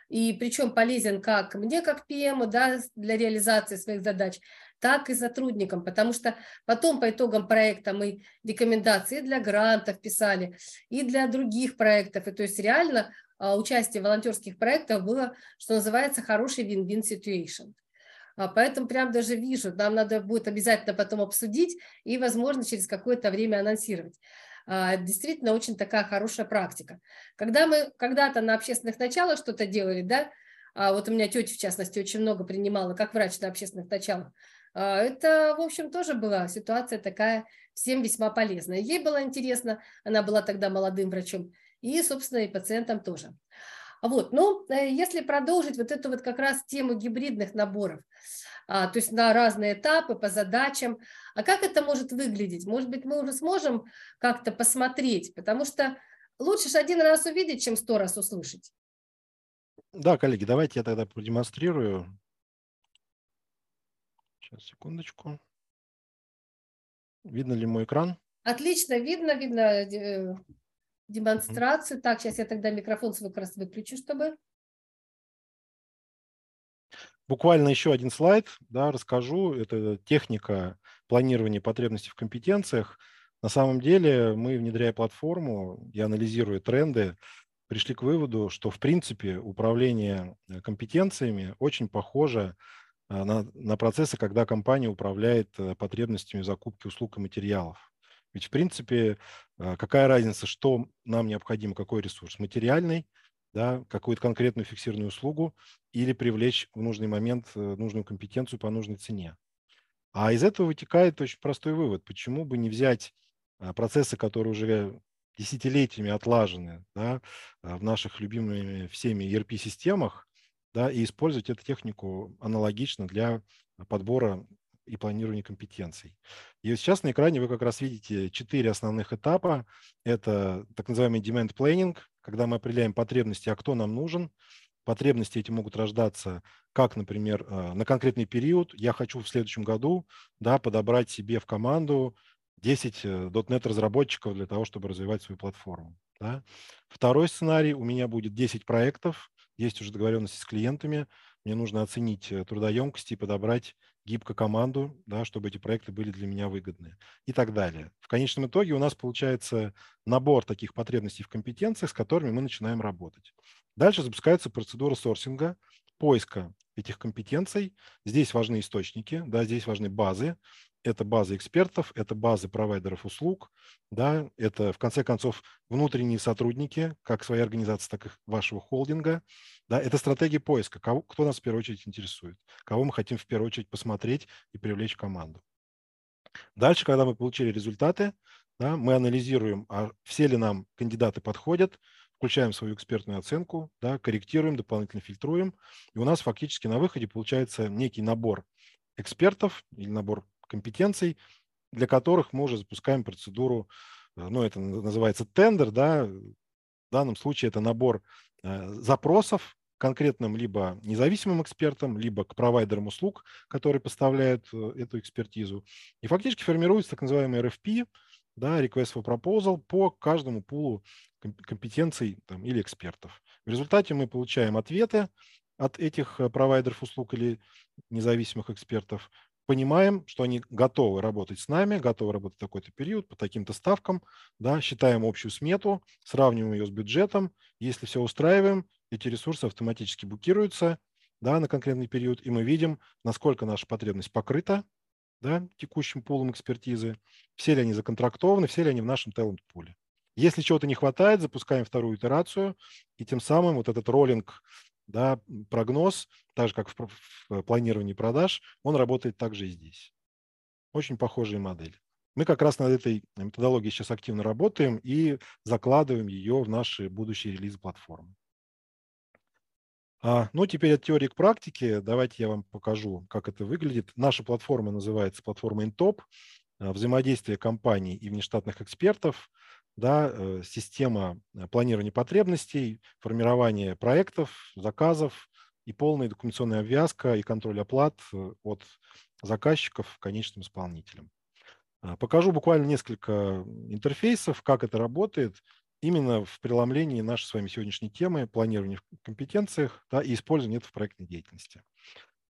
И причем полезен как мне, как ПМу, да, для реализации своих задач, так и сотрудникам, потому что потом по итогам проекта мы рекомендации для грантов писали, и для других проектов. И то есть реально а, участие в волонтерских проектах было, что называется, хороший win-win situation. А, поэтому прям даже вижу, нам надо будет обязательно потом обсудить и, возможно, через какое-то время анонсировать. А, действительно, очень такая хорошая практика. Когда мы когда-то на общественных началах что-то делали, да, вот у меня тетя, в частности, очень много принимала, как врач на общественных началах, это, в общем, тоже была ситуация такая всем весьма полезная. Ей было интересно, она была тогда молодым врачом, и, собственно, и пациентам тоже. Вот, но ну, э, если продолжить вот эту вот как раз тему гибридных наборов, а, то есть на разные этапы, по задачам, а как это может выглядеть? Может быть, мы уже сможем как-то посмотреть, потому что лучше же один раз увидеть, чем сто раз услышать. Да, коллеги, давайте я тогда продемонстрирую Сейчас, секундочку. Видно ли мой экран? Отлично, видно, видно э, демонстрацию. Mm-hmm. Так, сейчас я тогда микрофон свой как раз выключу, чтобы... Буквально еще один слайд, да, расскажу. Это техника планирования потребностей в компетенциях. На самом деле мы, внедряя платформу и анализируя тренды, пришли к выводу, что в принципе управление э, компетенциями очень похоже а, на, на процессы, когда компания управляет э, потребностями закупки услуг и материалов. Ведь, в принципе, а, какая разница, что нам необходимо, какой ресурс? Материальный, да, какую-то конкретную фиксированную услугу или привлечь в нужный момент э, нужную компетенцию по нужной цене. А из этого вытекает очень простой вывод. Почему бы не взять а, процессы, которые уже десятилетиями отлажены да, в наших любимыми всеми ERP-системах, да, и использовать эту технику аналогично для подбора и планирования компетенций. И сейчас на экране вы как раз видите четыре основных этапа. Это так называемый demand planning, когда мы определяем потребности, а кто нам нужен. Потребности эти могут рождаться как, например, э, на конкретный период. Я хочу в следующем году да, подобрать себе в команду 10 .NET разработчиков для того, чтобы развивать свою платформу. Да. Второй сценарий, у меня будет 10 проектов, есть уже договоренности с клиентами, мне нужно оценить э, трудоемкость и подобрать гибко команду, да, чтобы эти проекты были для меня выгодны и так далее. В конечном итоге у нас получается набор таких потребностей в компетенциях, с которыми мы начинаем работать. Дальше запускается процедура сорсинга, поиска этих компетенций. Здесь важны источники, да, здесь важны базы. Это базы экспертов, это базы провайдеров услуг, да, это, в конце концов, внутренние сотрудники, как своей организации, так и вашего холдинга. Да, это стратегия поиска, кого, кто нас в первую очередь интересует, кого мы хотим в первую очередь посмотреть и привлечь в команду. Дальше, когда мы получили результаты, да, мы анализируем, а все ли нам кандидаты подходят, включаем свою экспертную оценку, да, корректируем, дополнительно фильтруем, и у нас фактически на выходе получается некий набор экспертов или набор компетенций, для которых мы уже запускаем процедуру, э, ну, это называется тендер, да, в данном случае это набор э, запросов конкретным либо независимым экспертам, либо к провайдерам услуг, которые поставляют э, эту экспертизу. И фактически формируется так называемый RFP, да, request for proposal по каждому пулу компетенций там, или экспертов. В результате мы получаем ответы от этих провайдеров услуг или независимых экспертов, понимаем, что они готовы работать с нами, готовы работать такой-то период по таким-то ставкам, да, считаем общую смету, сравниваем ее с бюджетом. Если все устраиваем, эти ресурсы автоматически букируются да, на конкретный период, и мы видим, насколько наша потребность покрыта да, текущим пулом экспертизы, все ли они законтрактованы, все ли они в нашем талант-пуле. Если чего-то не хватает, запускаем вторую итерацию, и тем самым вот этот роллинг, да, прогноз, так же, как в, планировании продаж, он работает также и здесь. Очень похожие модели. Мы как раз над этой методологией сейчас активно работаем и закладываем ее в наши будущие релизы платформы. А, ну, теперь от теории к практике. Давайте я вам покажу, как это выглядит. Наша платформа называется платформа InTop. А, взаимодействие компаний и внештатных экспертов, да, э, система э, планирования потребностей, формирование проектов, заказов и полная документационная обвязка и контроль оплат э, от заказчиков конечным исполнителям. Покажу буквально несколько интерфейсов, как это работает – именно в преломлении нашей с вами сегодняшней темы планирования в компетенциях да, и использования этого в проектной деятельности.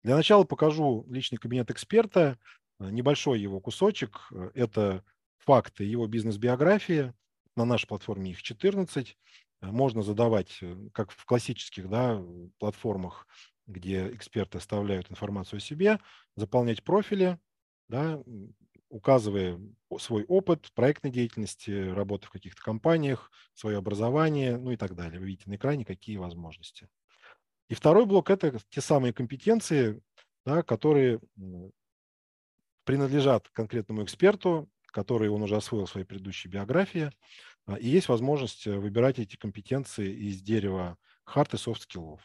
Для начала покажу личный кабинет эксперта, небольшой его кусочек. Это факты его бизнес-биографии. На нашей платформе их 14. Э, можно задавать, как в классических да, платформах, где эксперты оставляют информацию о себе, заполнять профили, да, указывая свой опыт проектной деятельности, работы в каких-то компаниях, свое образование, ну и так далее. Вы видите на экране, какие возможности. И второй блок – это те самые компетенции, да, которые принадлежат конкретному эксперту, которые он уже освоил в своей предыдущей биографии. А, и есть возможность э, выбирать эти компетенции из дерева хард и софт-скиллов.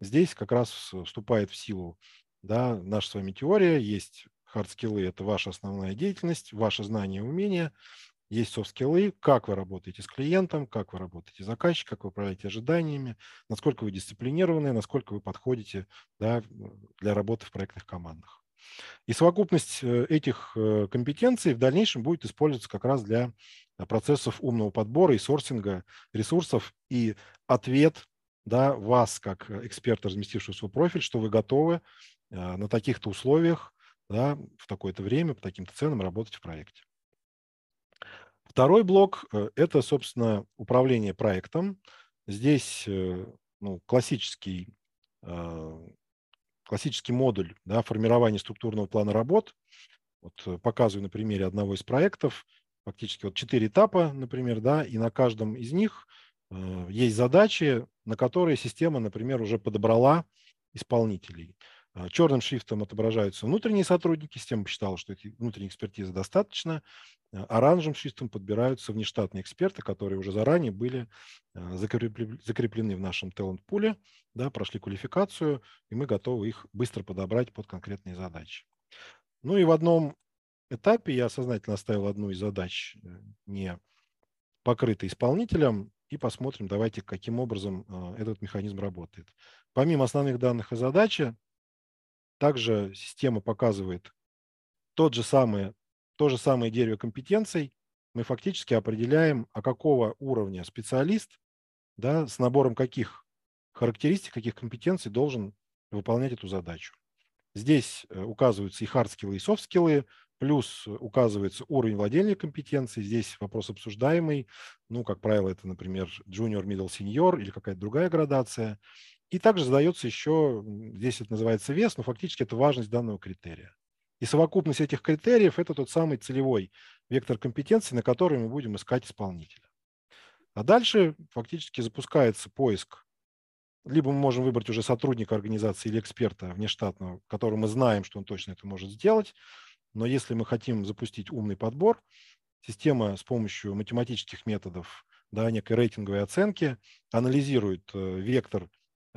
Здесь как раз вступает в силу да, наша с вами теория, есть Хардскиллы – это ваша основная деятельность, ваши знания и умения. Есть софт-скиллы, как вы работаете с клиентом, как вы работаете с заказчиком, как вы управляете ожиданиями, насколько вы дисциплинированы, насколько вы подходите да, для работы в проектных командах. И совокупность э, этих э, компетенций в дальнейшем будет использоваться как раз для процессов умного подбора и сорсинга ресурсов и ответ да, вас, как эксперта, разместившего свой профиль, что вы готовы э, на таких-то условиях да, в такое-то время по таким-то ценам работать в проекте. Второй блок э, – это, собственно, управление проектом. Здесь э, ну, классический, э, классический модуль да, формирования структурного плана работ. Вот показываю на примере одного из проектов. Фактически вот четыре этапа, например, да, и на каждом из них есть задачи, на которые система, например, уже подобрала исполнителей. А, черным шрифтом отображаются внутренние сотрудники, система посчитала, что этой внутренней экспертизы достаточно. А, оранжевым шрифтом подбираются внештатные эксперты, которые уже заранее были а, закреплены в нашем талант-пуле, да, прошли квалификацию, и мы готовы их быстро подобрать под конкретные задачи. Ну и в одном этапе я сознательно оставил одну из задач э, не покрытой исполнителем, и посмотрим, давайте, каким образом этот механизм работает. Помимо основных данных и задачи, также система показывает тот же самый, то же самое дерево компетенций. Мы фактически определяем, а какого уровня специалист, да, с набором каких характеристик, каких компетенций должен выполнять эту задачу. Здесь э, указываются и hard-скиллы, и софт-скиллы, плюс указывается уровень владения компетенцией. Здесь вопрос обсуждаемый. Ну, как правило, это, например, junior, middle, senior или какая-то другая градация. И также задается еще, здесь это называется вес, но фактически это важность данного критерия. И совокупность этих критериев – это тот самый целевой вектор компетенции, на который мы будем искать исполнителя. А дальше фактически запускается поиск. Либо мы можем выбрать уже сотрудника организации или эксперта внештатного, которого мы знаем, что он точно это может сделать. Но если мы хотим запустить умный подбор, система с помощью математических методов, да, некой рейтинговой оценки анализирует э, вектор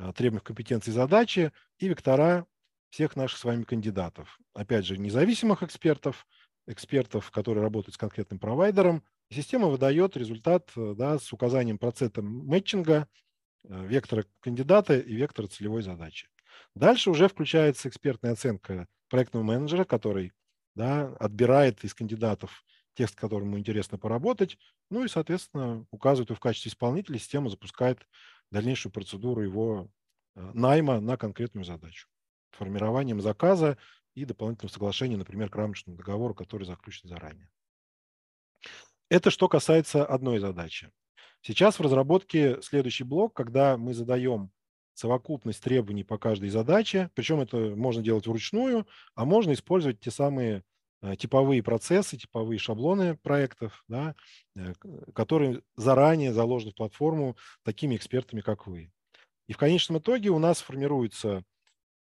э, требуемых компетенций задачи и вектора всех наших с вами кандидатов. Опять же, независимых экспертов, экспертов, которые работают с конкретным провайдером. система выдает результат э, да, с указанием процента мэтчинга, э, вектора кандидата и вектора целевой задачи. Дальше уже включается экспертная оценка проектного менеджера, который да, отбирает из кандидатов текст, которым ему интересно поработать, ну и, соответственно, указывает его в качестве исполнителя, система запускает дальнейшую процедуру его э, найма на конкретную задачу формированием заказа и дополнительного соглашения, например, к рамочному договору, который заключен заранее. Это что касается одной задачи. Сейчас в разработке следующий блок, когда мы задаем совокупность требований по каждой задаче, причем это можно делать вручную, а можно использовать те самые типовые процессы, типовые шаблоны проектов, да, э, которые заранее заложены в платформу такими экспертами, как вы. И в конечном итоге у нас формируется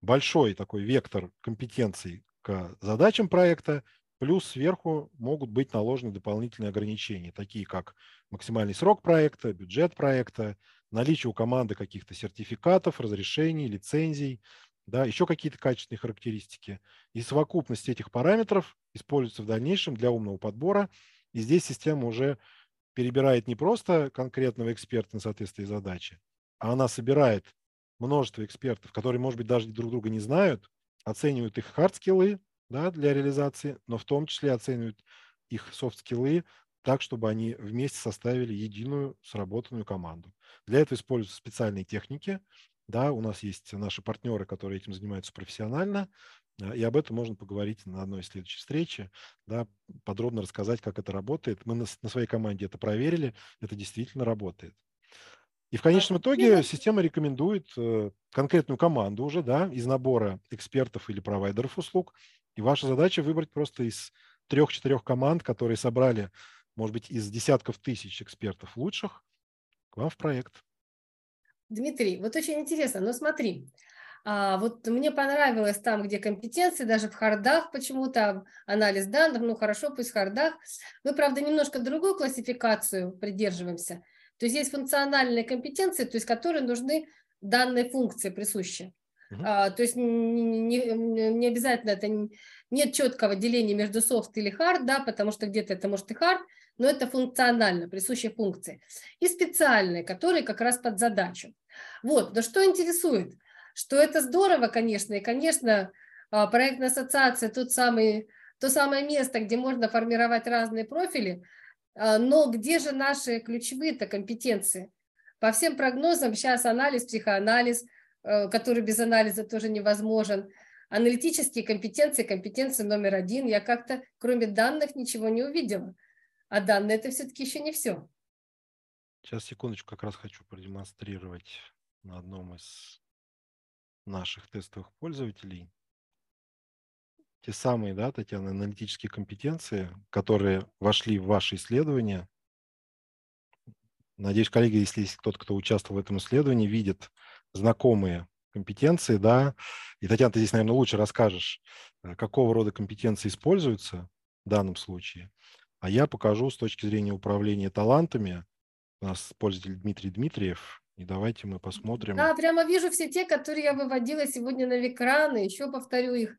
большой такой вектор компетенций к задачам проекта, плюс сверху могут быть наложены дополнительные ограничения, такие как максимальный срок проекта, бюджет проекта, наличие у команды каких-то сертификатов, разрешений, лицензий, да, еще какие-то качественные характеристики. И совокупность этих параметров используется в дальнейшем для умного подбора. И здесь система уже перебирает не просто конкретного эксперта на соответствие задачи, а она собирает множество экспертов, которые, может быть, даже друг друга не знают, оценивают их хард-скиллы да, для реализации, но в том числе оценивают их софт-скиллы так, чтобы они вместе составили единую сработанную команду. Для этого используются специальные техники. Да, у нас есть наши партнеры, которые этим занимаются профессионально, и об этом можно поговорить на одной из следующих встречи, да, подробно рассказать, как это работает. Мы на, на своей команде это проверили, это действительно работает. И в конечном итоге система рекомендует э, конкретную команду уже, да, из набора экспертов или провайдеров услуг. И ваша задача выбрать просто из трех-четырех команд, которые собрали, может быть, из десятков тысяч экспертов лучших, к вам в проект. Дмитрий, вот очень интересно, но смотри, а, вот мне понравилось там, где компетенции, даже в хардах почему-то, анализ данных, ну хорошо, пусть в хардах. Мы, правда, немножко другую классификацию придерживаемся – то есть есть функциональные компетенции, то есть которые нужны данной функции присущи. Uh-huh. А, то есть не, не, обязательно это нет четкого деления между soft или hard, да, потому что где-то это может и hard, но это функционально, присущие функции. И специальные, которые как раз под задачу. Вот, но что интересует? Что это здорово, конечно, и, конечно, а, проектная ассоциация тот самый, то самое место, где можно формировать разные профили, а, но где же наши ключевые-то компетенции? По всем прогнозам сейчас анализ, психоанализ, э, который без анализа тоже невозможен, аналитические компетенции, компетенции номер один. Я как-то, кроме данных, ничего не увидела. А данные это все-таки еще не все. Сейчас, секундочку, как раз хочу продемонстрировать на одном из наших тестовых пользователей те самые, да, Татьяна, аналитические компетенции, которые вошли в ваше исследование. Надеюсь, коллеги, если есть кто-то, кто участвовал в этом исследовании, видит знакомые компетенции, да, и, Татьяна, ты здесь, наверное, лучше расскажешь, э, какого рода компетенции используются в данном случае, а я покажу с точки зрения управления талантами, у нас пользователь Дмитрий Дмитриев, и давайте мы посмотрим. Да, прямо вижу все те, которые я выводила сегодня на экраны. Еще повторю их.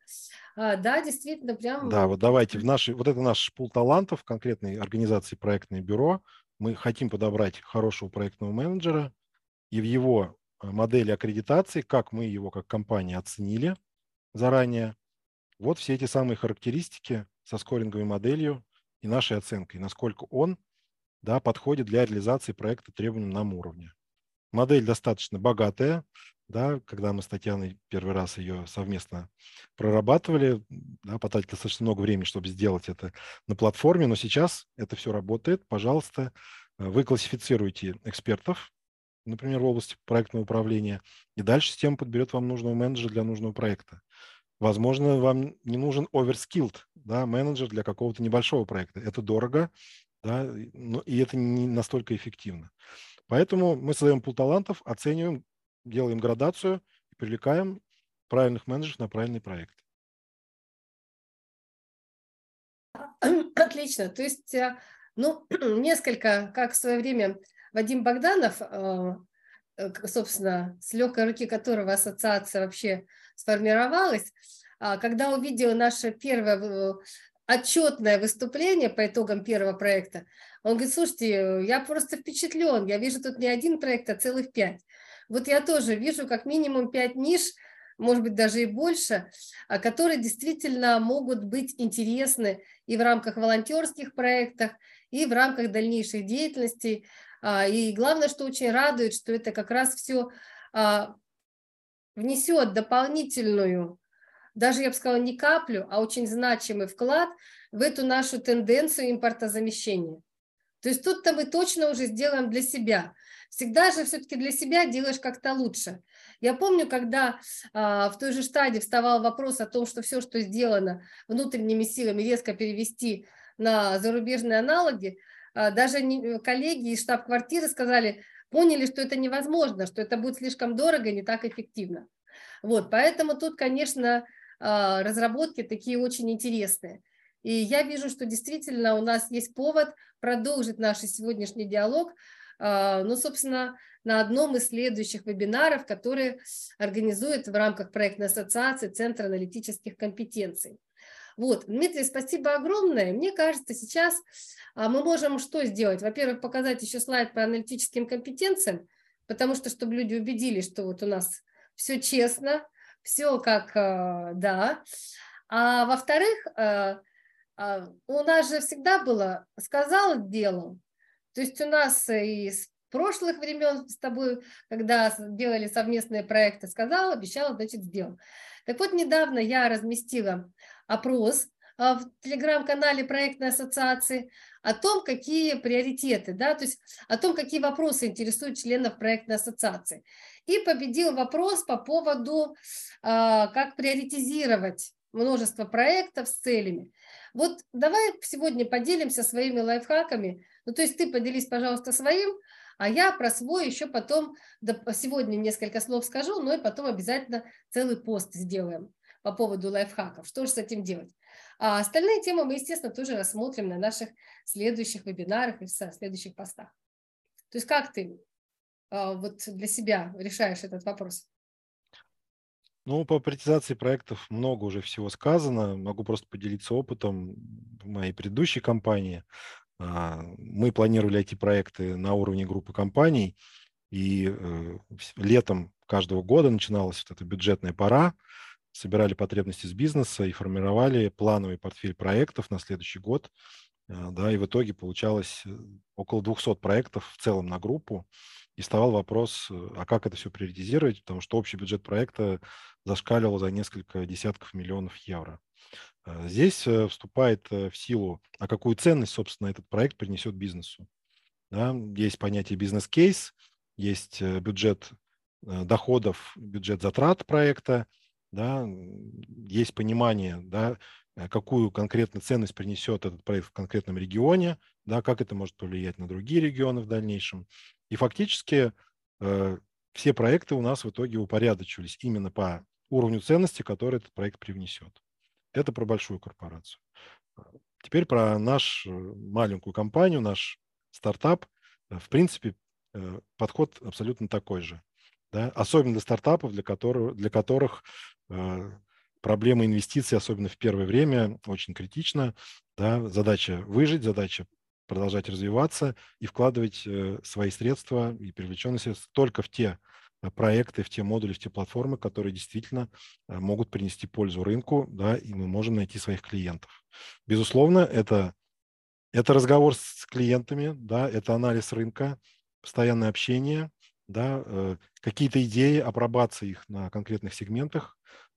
А, да, действительно, прям. Да, вот давайте в нашей, вот это наш пул талантов конкретной организации проектное бюро. Мы хотим подобрать хорошего проектного менеджера и в его э, модели аккредитации, как мы его как компания оценили заранее. Вот все эти самые характеристики со скоринговой моделью и нашей оценкой, насколько он да, подходит для реализации проекта требованиям нам уровня. Модель достаточно богатая, да, когда мы с Татьяной первый раз ее совместно прорабатывали, да, потратили достаточно много времени, чтобы сделать это на платформе, но сейчас это все работает. Пожалуйста, э, вы классифицируете экспертов например, в области проектного управления, и дальше система подберет вам нужного менеджера для нужного проекта. Возможно, вам не нужен overskilled да, менеджер для какого-то небольшого проекта. Это дорого, да, но, и это не настолько эффективно. Поэтому мы создаем пул талантов, оцениваем, делаем градацию и привлекаем правильных менеджеров на правильный проект. Отлично. То есть, э, ну, несколько, как в свое время Вадим Богданов, э, собственно, с легкой руки которого ассоциация вообще сформировалась, а, когда увидел наше первое отчетное выступление по итогам первого проекта, он говорит, слушайте, я просто впечатлен, я вижу тут не один проект, а целых пять. Вот я тоже вижу как минимум пять ниш, может быть, даже и больше, а, которые действительно могут быть интересны и в рамках волонтерских проектов, и в рамках дальнейшей деятельности. А, и главное, что очень радует, что это как раз все а, внесет дополнительную, даже я бы сказала, не каплю, а очень значимый вклад в эту нашу тенденцию импортозамещения. То есть тут-то мы точно уже сделаем для себя. Всегда же все-таки для себя делаешь как-то лучше. Я помню, когда а, в той же штаде вставал вопрос о том, что все, что сделано внутренними силами, резко перевести на зарубежные аналоги, даже не, коллеги из штаб-квартиры сказали, поняли, что это невозможно, что это будет слишком дорого и не так эффективно. Вот, поэтому тут, конечно, а, разработки такие очень интересные. И я вижу, что действительно у нас есть повод продолжить наш сегодняшний диалог, а, ну, собственно, на одном из следующих вебинаров, которые организует в рамках проектной ассоциации Центр аналитических компетенций. Вот, Дмитрий, спасибо огромное. Мне кажется, сейчас а, мы можем что сделать? Во-первых, показать еще слайд по аналитическим компетенциям, потому что, чтобы люди убедились, что вот у нас все честно, все как а, да. А во-вторых, у нас же всегда было сказал, делал. То есть у нас и с прошлых времен с тобой, когда делали совместные проекты, сказал, обещал, значит, сделал. Так вот, недавно я разместила опрос а, в телеграм-канале проектной ассоциации о том, какие приоритеты, да, то есть о том, какие вопросы интересуют членов проектной ассоциации. И победил вопрос по поводу, а, как приоритизировать множество проектов с целями. Вот давай сегодня поделимся своими лайфхаками. Ну, то есть ты поделись, пожалуйста, своим, а я про свой еще потом, сегодня несколько слов скажу, но и потом обязательно целый пост сделаем по поводу лайфхаков. Что же с этим делать? А остальные темы мы, естественно, тоже рассмотрим на наших следующих вебинарах и в следующих постах. То есть как ты а, вот для себя решаешь этот вопрос? Ну, по приоритизации проектов много уже всего сказано. Могу просто поделиться опытом моей предыдущей компании. А, мы планировали IT-проекты на уровне группы компаний, и э, летом каждого года начиналась вот эта бюджетная пора, собирали потребности с бизнеса и формировали плановый портфель проектов на следующий год. А, да, и в итоге получалось э, около 200 проектов в целом на группу. И вставал вопрос, э, а как это все приоритизировать, потому что общий бюджет проекта зашкаливал за несколько десятков миллионов евро. А, здесь э, вступает в силу, а какую ценность, собственно, этот проект принесет бизнесу. Да? Есть понятие бизнес-кейс, есть бюджет доходов, бюджет затрат проекта, да? есть понимание, да, какую конкретную ценность принесет этот проект в конкретном регионе, да, как это может повлиять на другие регионы в дальнейшем. И фактически э, все проекты у нас в итоге упорядочивались именно по уровню ценности, который этот проект привнесет. Это про большую корпорацию. Теперь про нашу э, маленькую компанию, наш стартап. Э, в принципе, э, подход абсолютно такой же. Да? Особенно для стартапов, для которых, для которых э, проблема инвестиций, особенно в первое время, очень критична. Да? Задача выжить, задача продолжать развиваться и вкладывать э, свои средства и привлеченные средства только в те э, проекты, в те модули, в те платформы, которые действительно э, могут принести пользу рынку, да, и мы можем найти своих клиентов. Безусловно, это, это разговор с клиентами, да, это анализ рынка, постоянное общение, да, какие-то идеи, апробация их на конкретных сегментах,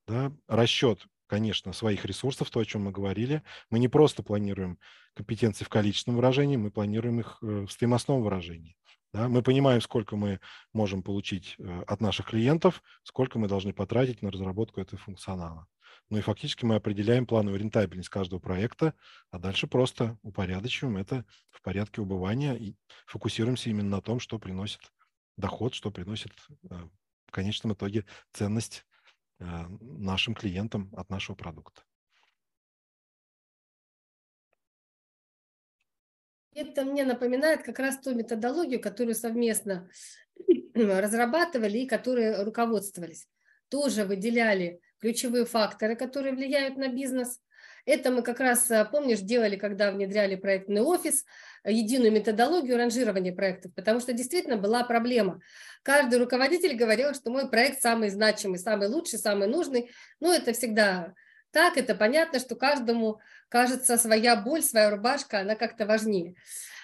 да, расчет конечно, своих ресурсов, то, о чем мы говорили. Мы не просто планируем компетенции в количественном выражении, мы планируем их э, в стоимостном выражении. Да? Мы понимаем, сколько мы можем получить э, от наших клиентов, сколько мы должны потратить на разработку этого функционала. Ну и фактически мы определяем плановую рентабельность каждого проекта, а дальше просто упорядочиваем это в порядке убывания и фокусируемся именно на том, что приносит доход, что приносит э, в конечном итоге ценность нашим клиентам от нашего продукта. Это мне напоминает как раз ту методологию, которую совместно разрабатывали и которые руководствовались. Тоже выделяли ключевые факторы, которые влияют на бизнес. Это мы как раз, э, помнишь, делали, когда внедряли проектный офис, э, единую методологию ранжирования проектов, потому что действительно была проблема. Каждый руководитель говорил, что мой проект самый значимый, самый лучший, самый нужный. Ну, это всегда так, это понятно, что каждому кажется своя боль, своя рубашка, она как-то важнее.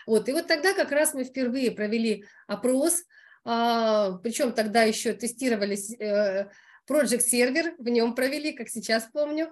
Вот, и вот тогда как раз мы впервые провели опрос, а, причем тогда еще тестировались э, Project Server, в нем провели, как сейчас помню,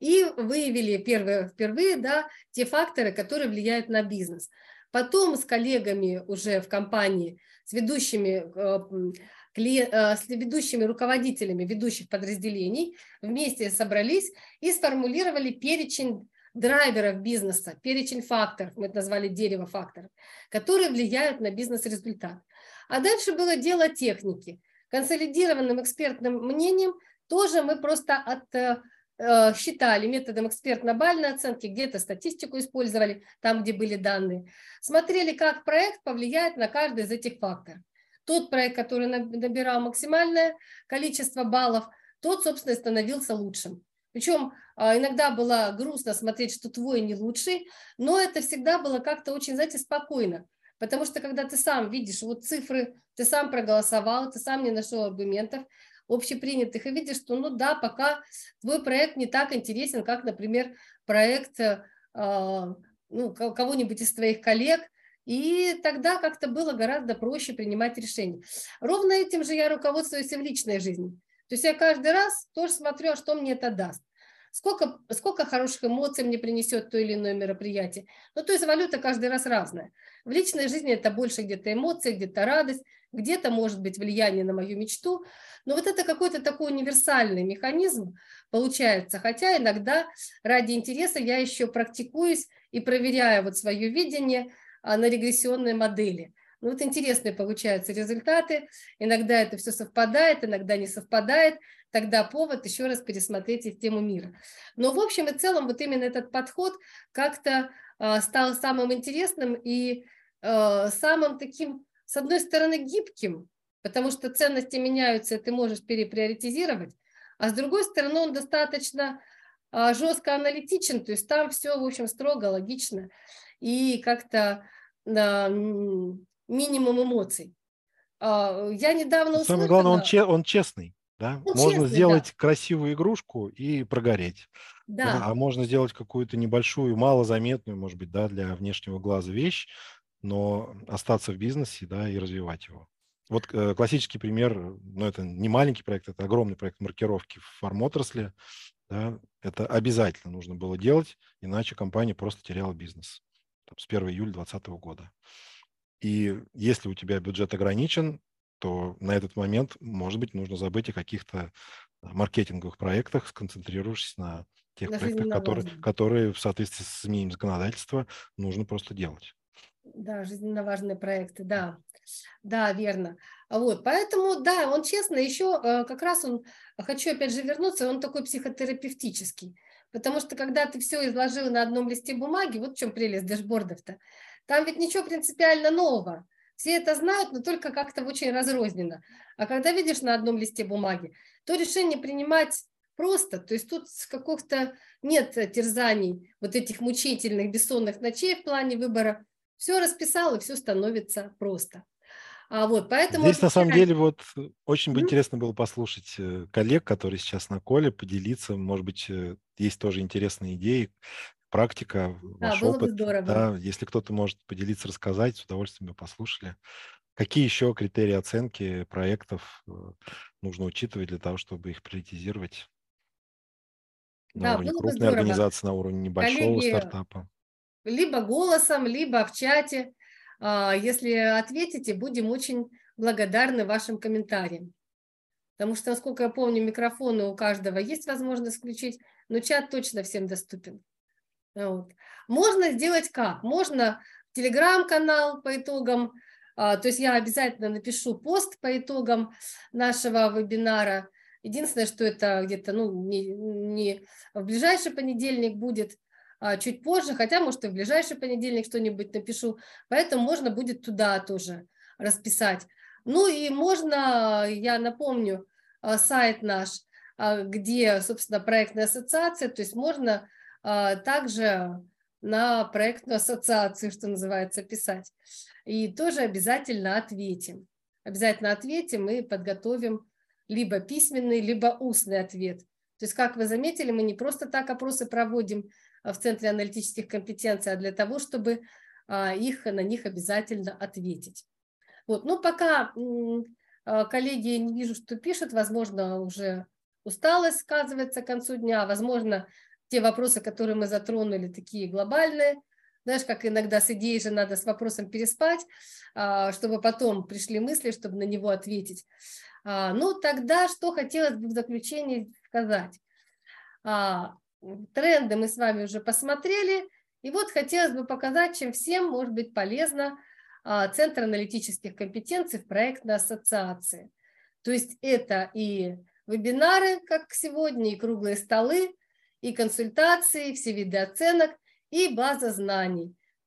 и выявили первые, впервые да, те факторы, которые влияют на бизнес. Потом с коллегами уже в компании, с ведущими, э, э, с ведущими руководителями ведущих подразделений вместе собрались и сформулировали перечень драйверов бизнеса, перечень факторов, мы это назвали дерево факторов, которые влияют на бизнес-результат. А дальше было дело техники – консолидированным экспертным мнением тоже мы просто от, э, э, считали методом экспертно-бальной оценки, где-то статистику использовали, там, где были данные. Смотрели, как проект повлияет на каждый из этих факторов. Тот проект, который набирал максимальное количество баллов, тот, собственно, становился лучшим. Причем а, иногда было грустно смотреть, что твой не лучший, но это всегда было как-то очень, знаете, спокойно. Потому что когда ты сам видишь вот цифры, ты сам проголосовал, ты сам не нашел аргументов общепринятых и видишь, что ну да, пока твой проект не так интересен, как, например, проект э, ну, кого-нибудь из твоих коллег, и тогда как-то было гораздо проще принимать решения. Ровно этим же я руководствуюсь и в личной жизни. То есть я каждый раз тоже смотрю, а что мне это даст сколько, сколько хороших эмоций мне принесет то или иное мероприятие. Ну, то есть валюта каждый раз разная. В личной жизни это больше где-то эмоции, где-то радость, где-то может быть влияние на мою мечту. Но вот это какой-то такой универсальный механизм получается. Хотя иногда ради интереса я еще практикуюсь и проверяю вот свое видение а, на регрессионной модели. Ну, вот интересные получаются результаты. Иногда это все совпадает, иногда не совпадает тогда повод еще раз пересмотреть систему мира. Но в общем и целом вот именно этот подход как-то стал самым интересным и э, самым таким, с одной стороны, гибким, потому что ценности меняются, и ты можешь переприоритизировать, а с другой стороны, он достаточно э, жестко аналитичен, то есть там все, в общем, строго, логично и как-то э, минимум эмоций. Я недавно услышала... Самое главное, он, че, он честный. Да? Ну, можно честно, сделать да. красивую игрушку и прогореть. Да. А можно сделать какую-то небольшую, малозаметную, может быть, да, для внешнего глаза вещь, но остаться в бизнесе да, и развивать его. Вот э, классический пример, ну это не маленький проект, это огромный проект маркировки в фармотрасли. Да, это обязательно нужно было делать, иначе компания просто теряла бизнес там, с 1 июля 2020 года. И если у тебя бюджет ограничен, то на этот момент, может быть, нужно забыть о каких-то маркетинговых проектах, сконцентрировавшись на тех на проектах, которые, которые в соответствии с изменением законодательства нужно просто делать. Да, жизненно важные проекты, да. Да, верно. Вот, поэтому, да, он честно, еще э, как раз он, хочу опять же вернуться, он такой психотерапевтический. Потому что когда ты все изложил на одном листе бумаги, вот в чем прелесть дэшбордов-то, там ведь ничего принципиально нового. Все это знают, но только как-то очень разрозненно. А когда видишь на одном листе бумаги, то решение принимать просто. То есть тут каких-то нет терзаний, вот этих мучительных, бессонных ночей в плане выбора. Все расписал, и все становится просто. А вот, поэтому... Здесь, на самом деле, вот очень бы mm-hmm. интересно было послушать э, коллег, которые сейчас на коле, поделиться. Может быть, э, есть тоже интересные идеи, практика, ваш да, опыт. Бы Да, если кто-то может поделиться, рассказать, с удовольствием бы послушали. Какие еще критерии оценки проектов э, нужно учитывать для того, чтобы их приоритизировать? На да, уровне крупной организации, на уровне небольшого Коллеги, стартапа. Либо голосом, либо в чате. Если ответите, будем очень благодарны вашим комментариям. Потому что, насколько я помню, микрофоны у каждого есть возможность включить, но чат точно всем доступен. Вот. Можно сделать как? Можно телеграм-канал по итогам, а, то есть я обязательно напишу пост по итогам нашего вебинара. Единственное, что это где-то ну, не, не в ближайший понедельник будет, а чуть позже, хотя, может, и в ближайший понедельник что-нибудь напишу, поэтому можно будет туда тоже расписать. Ну и можно, я напомню, а, сайт наш, а, где, собственно, проектная ассоциация, то есть можно а, также на проектную ассоциацию, что называется, писать. И тоже обязательно ответим. Обязательно ответим и подготовим либо письменный, либо устный ответ. То есть, как вы заметили, мы не просто так опросы проводим в Центре аналитических компетенций, а для того, чтобы их, на них обязательно ответить. Вот. Ну, пока а, коллеги не вижу, что пишут, возможно, уже усталость сказывается к концу дня, возможно, те вопросы, которые мы затронули, такие глобальные, знаешь, как иногда с идеей же надо с вопросом переспать, а, чтобы потом пришли мысли, чтобы на него ответить. А, ну, тогда что хотелось бы в заключение сказать? Тренды мы с вами уже посмотрели, и вот хотелось бы показать, чем всем может быть полезно а, Центр аналитических компетенций в проектной ассоциации. То есть это и вебинары, как сегодня, и круглые столы, и консультации, все виды оценок, и база знаний.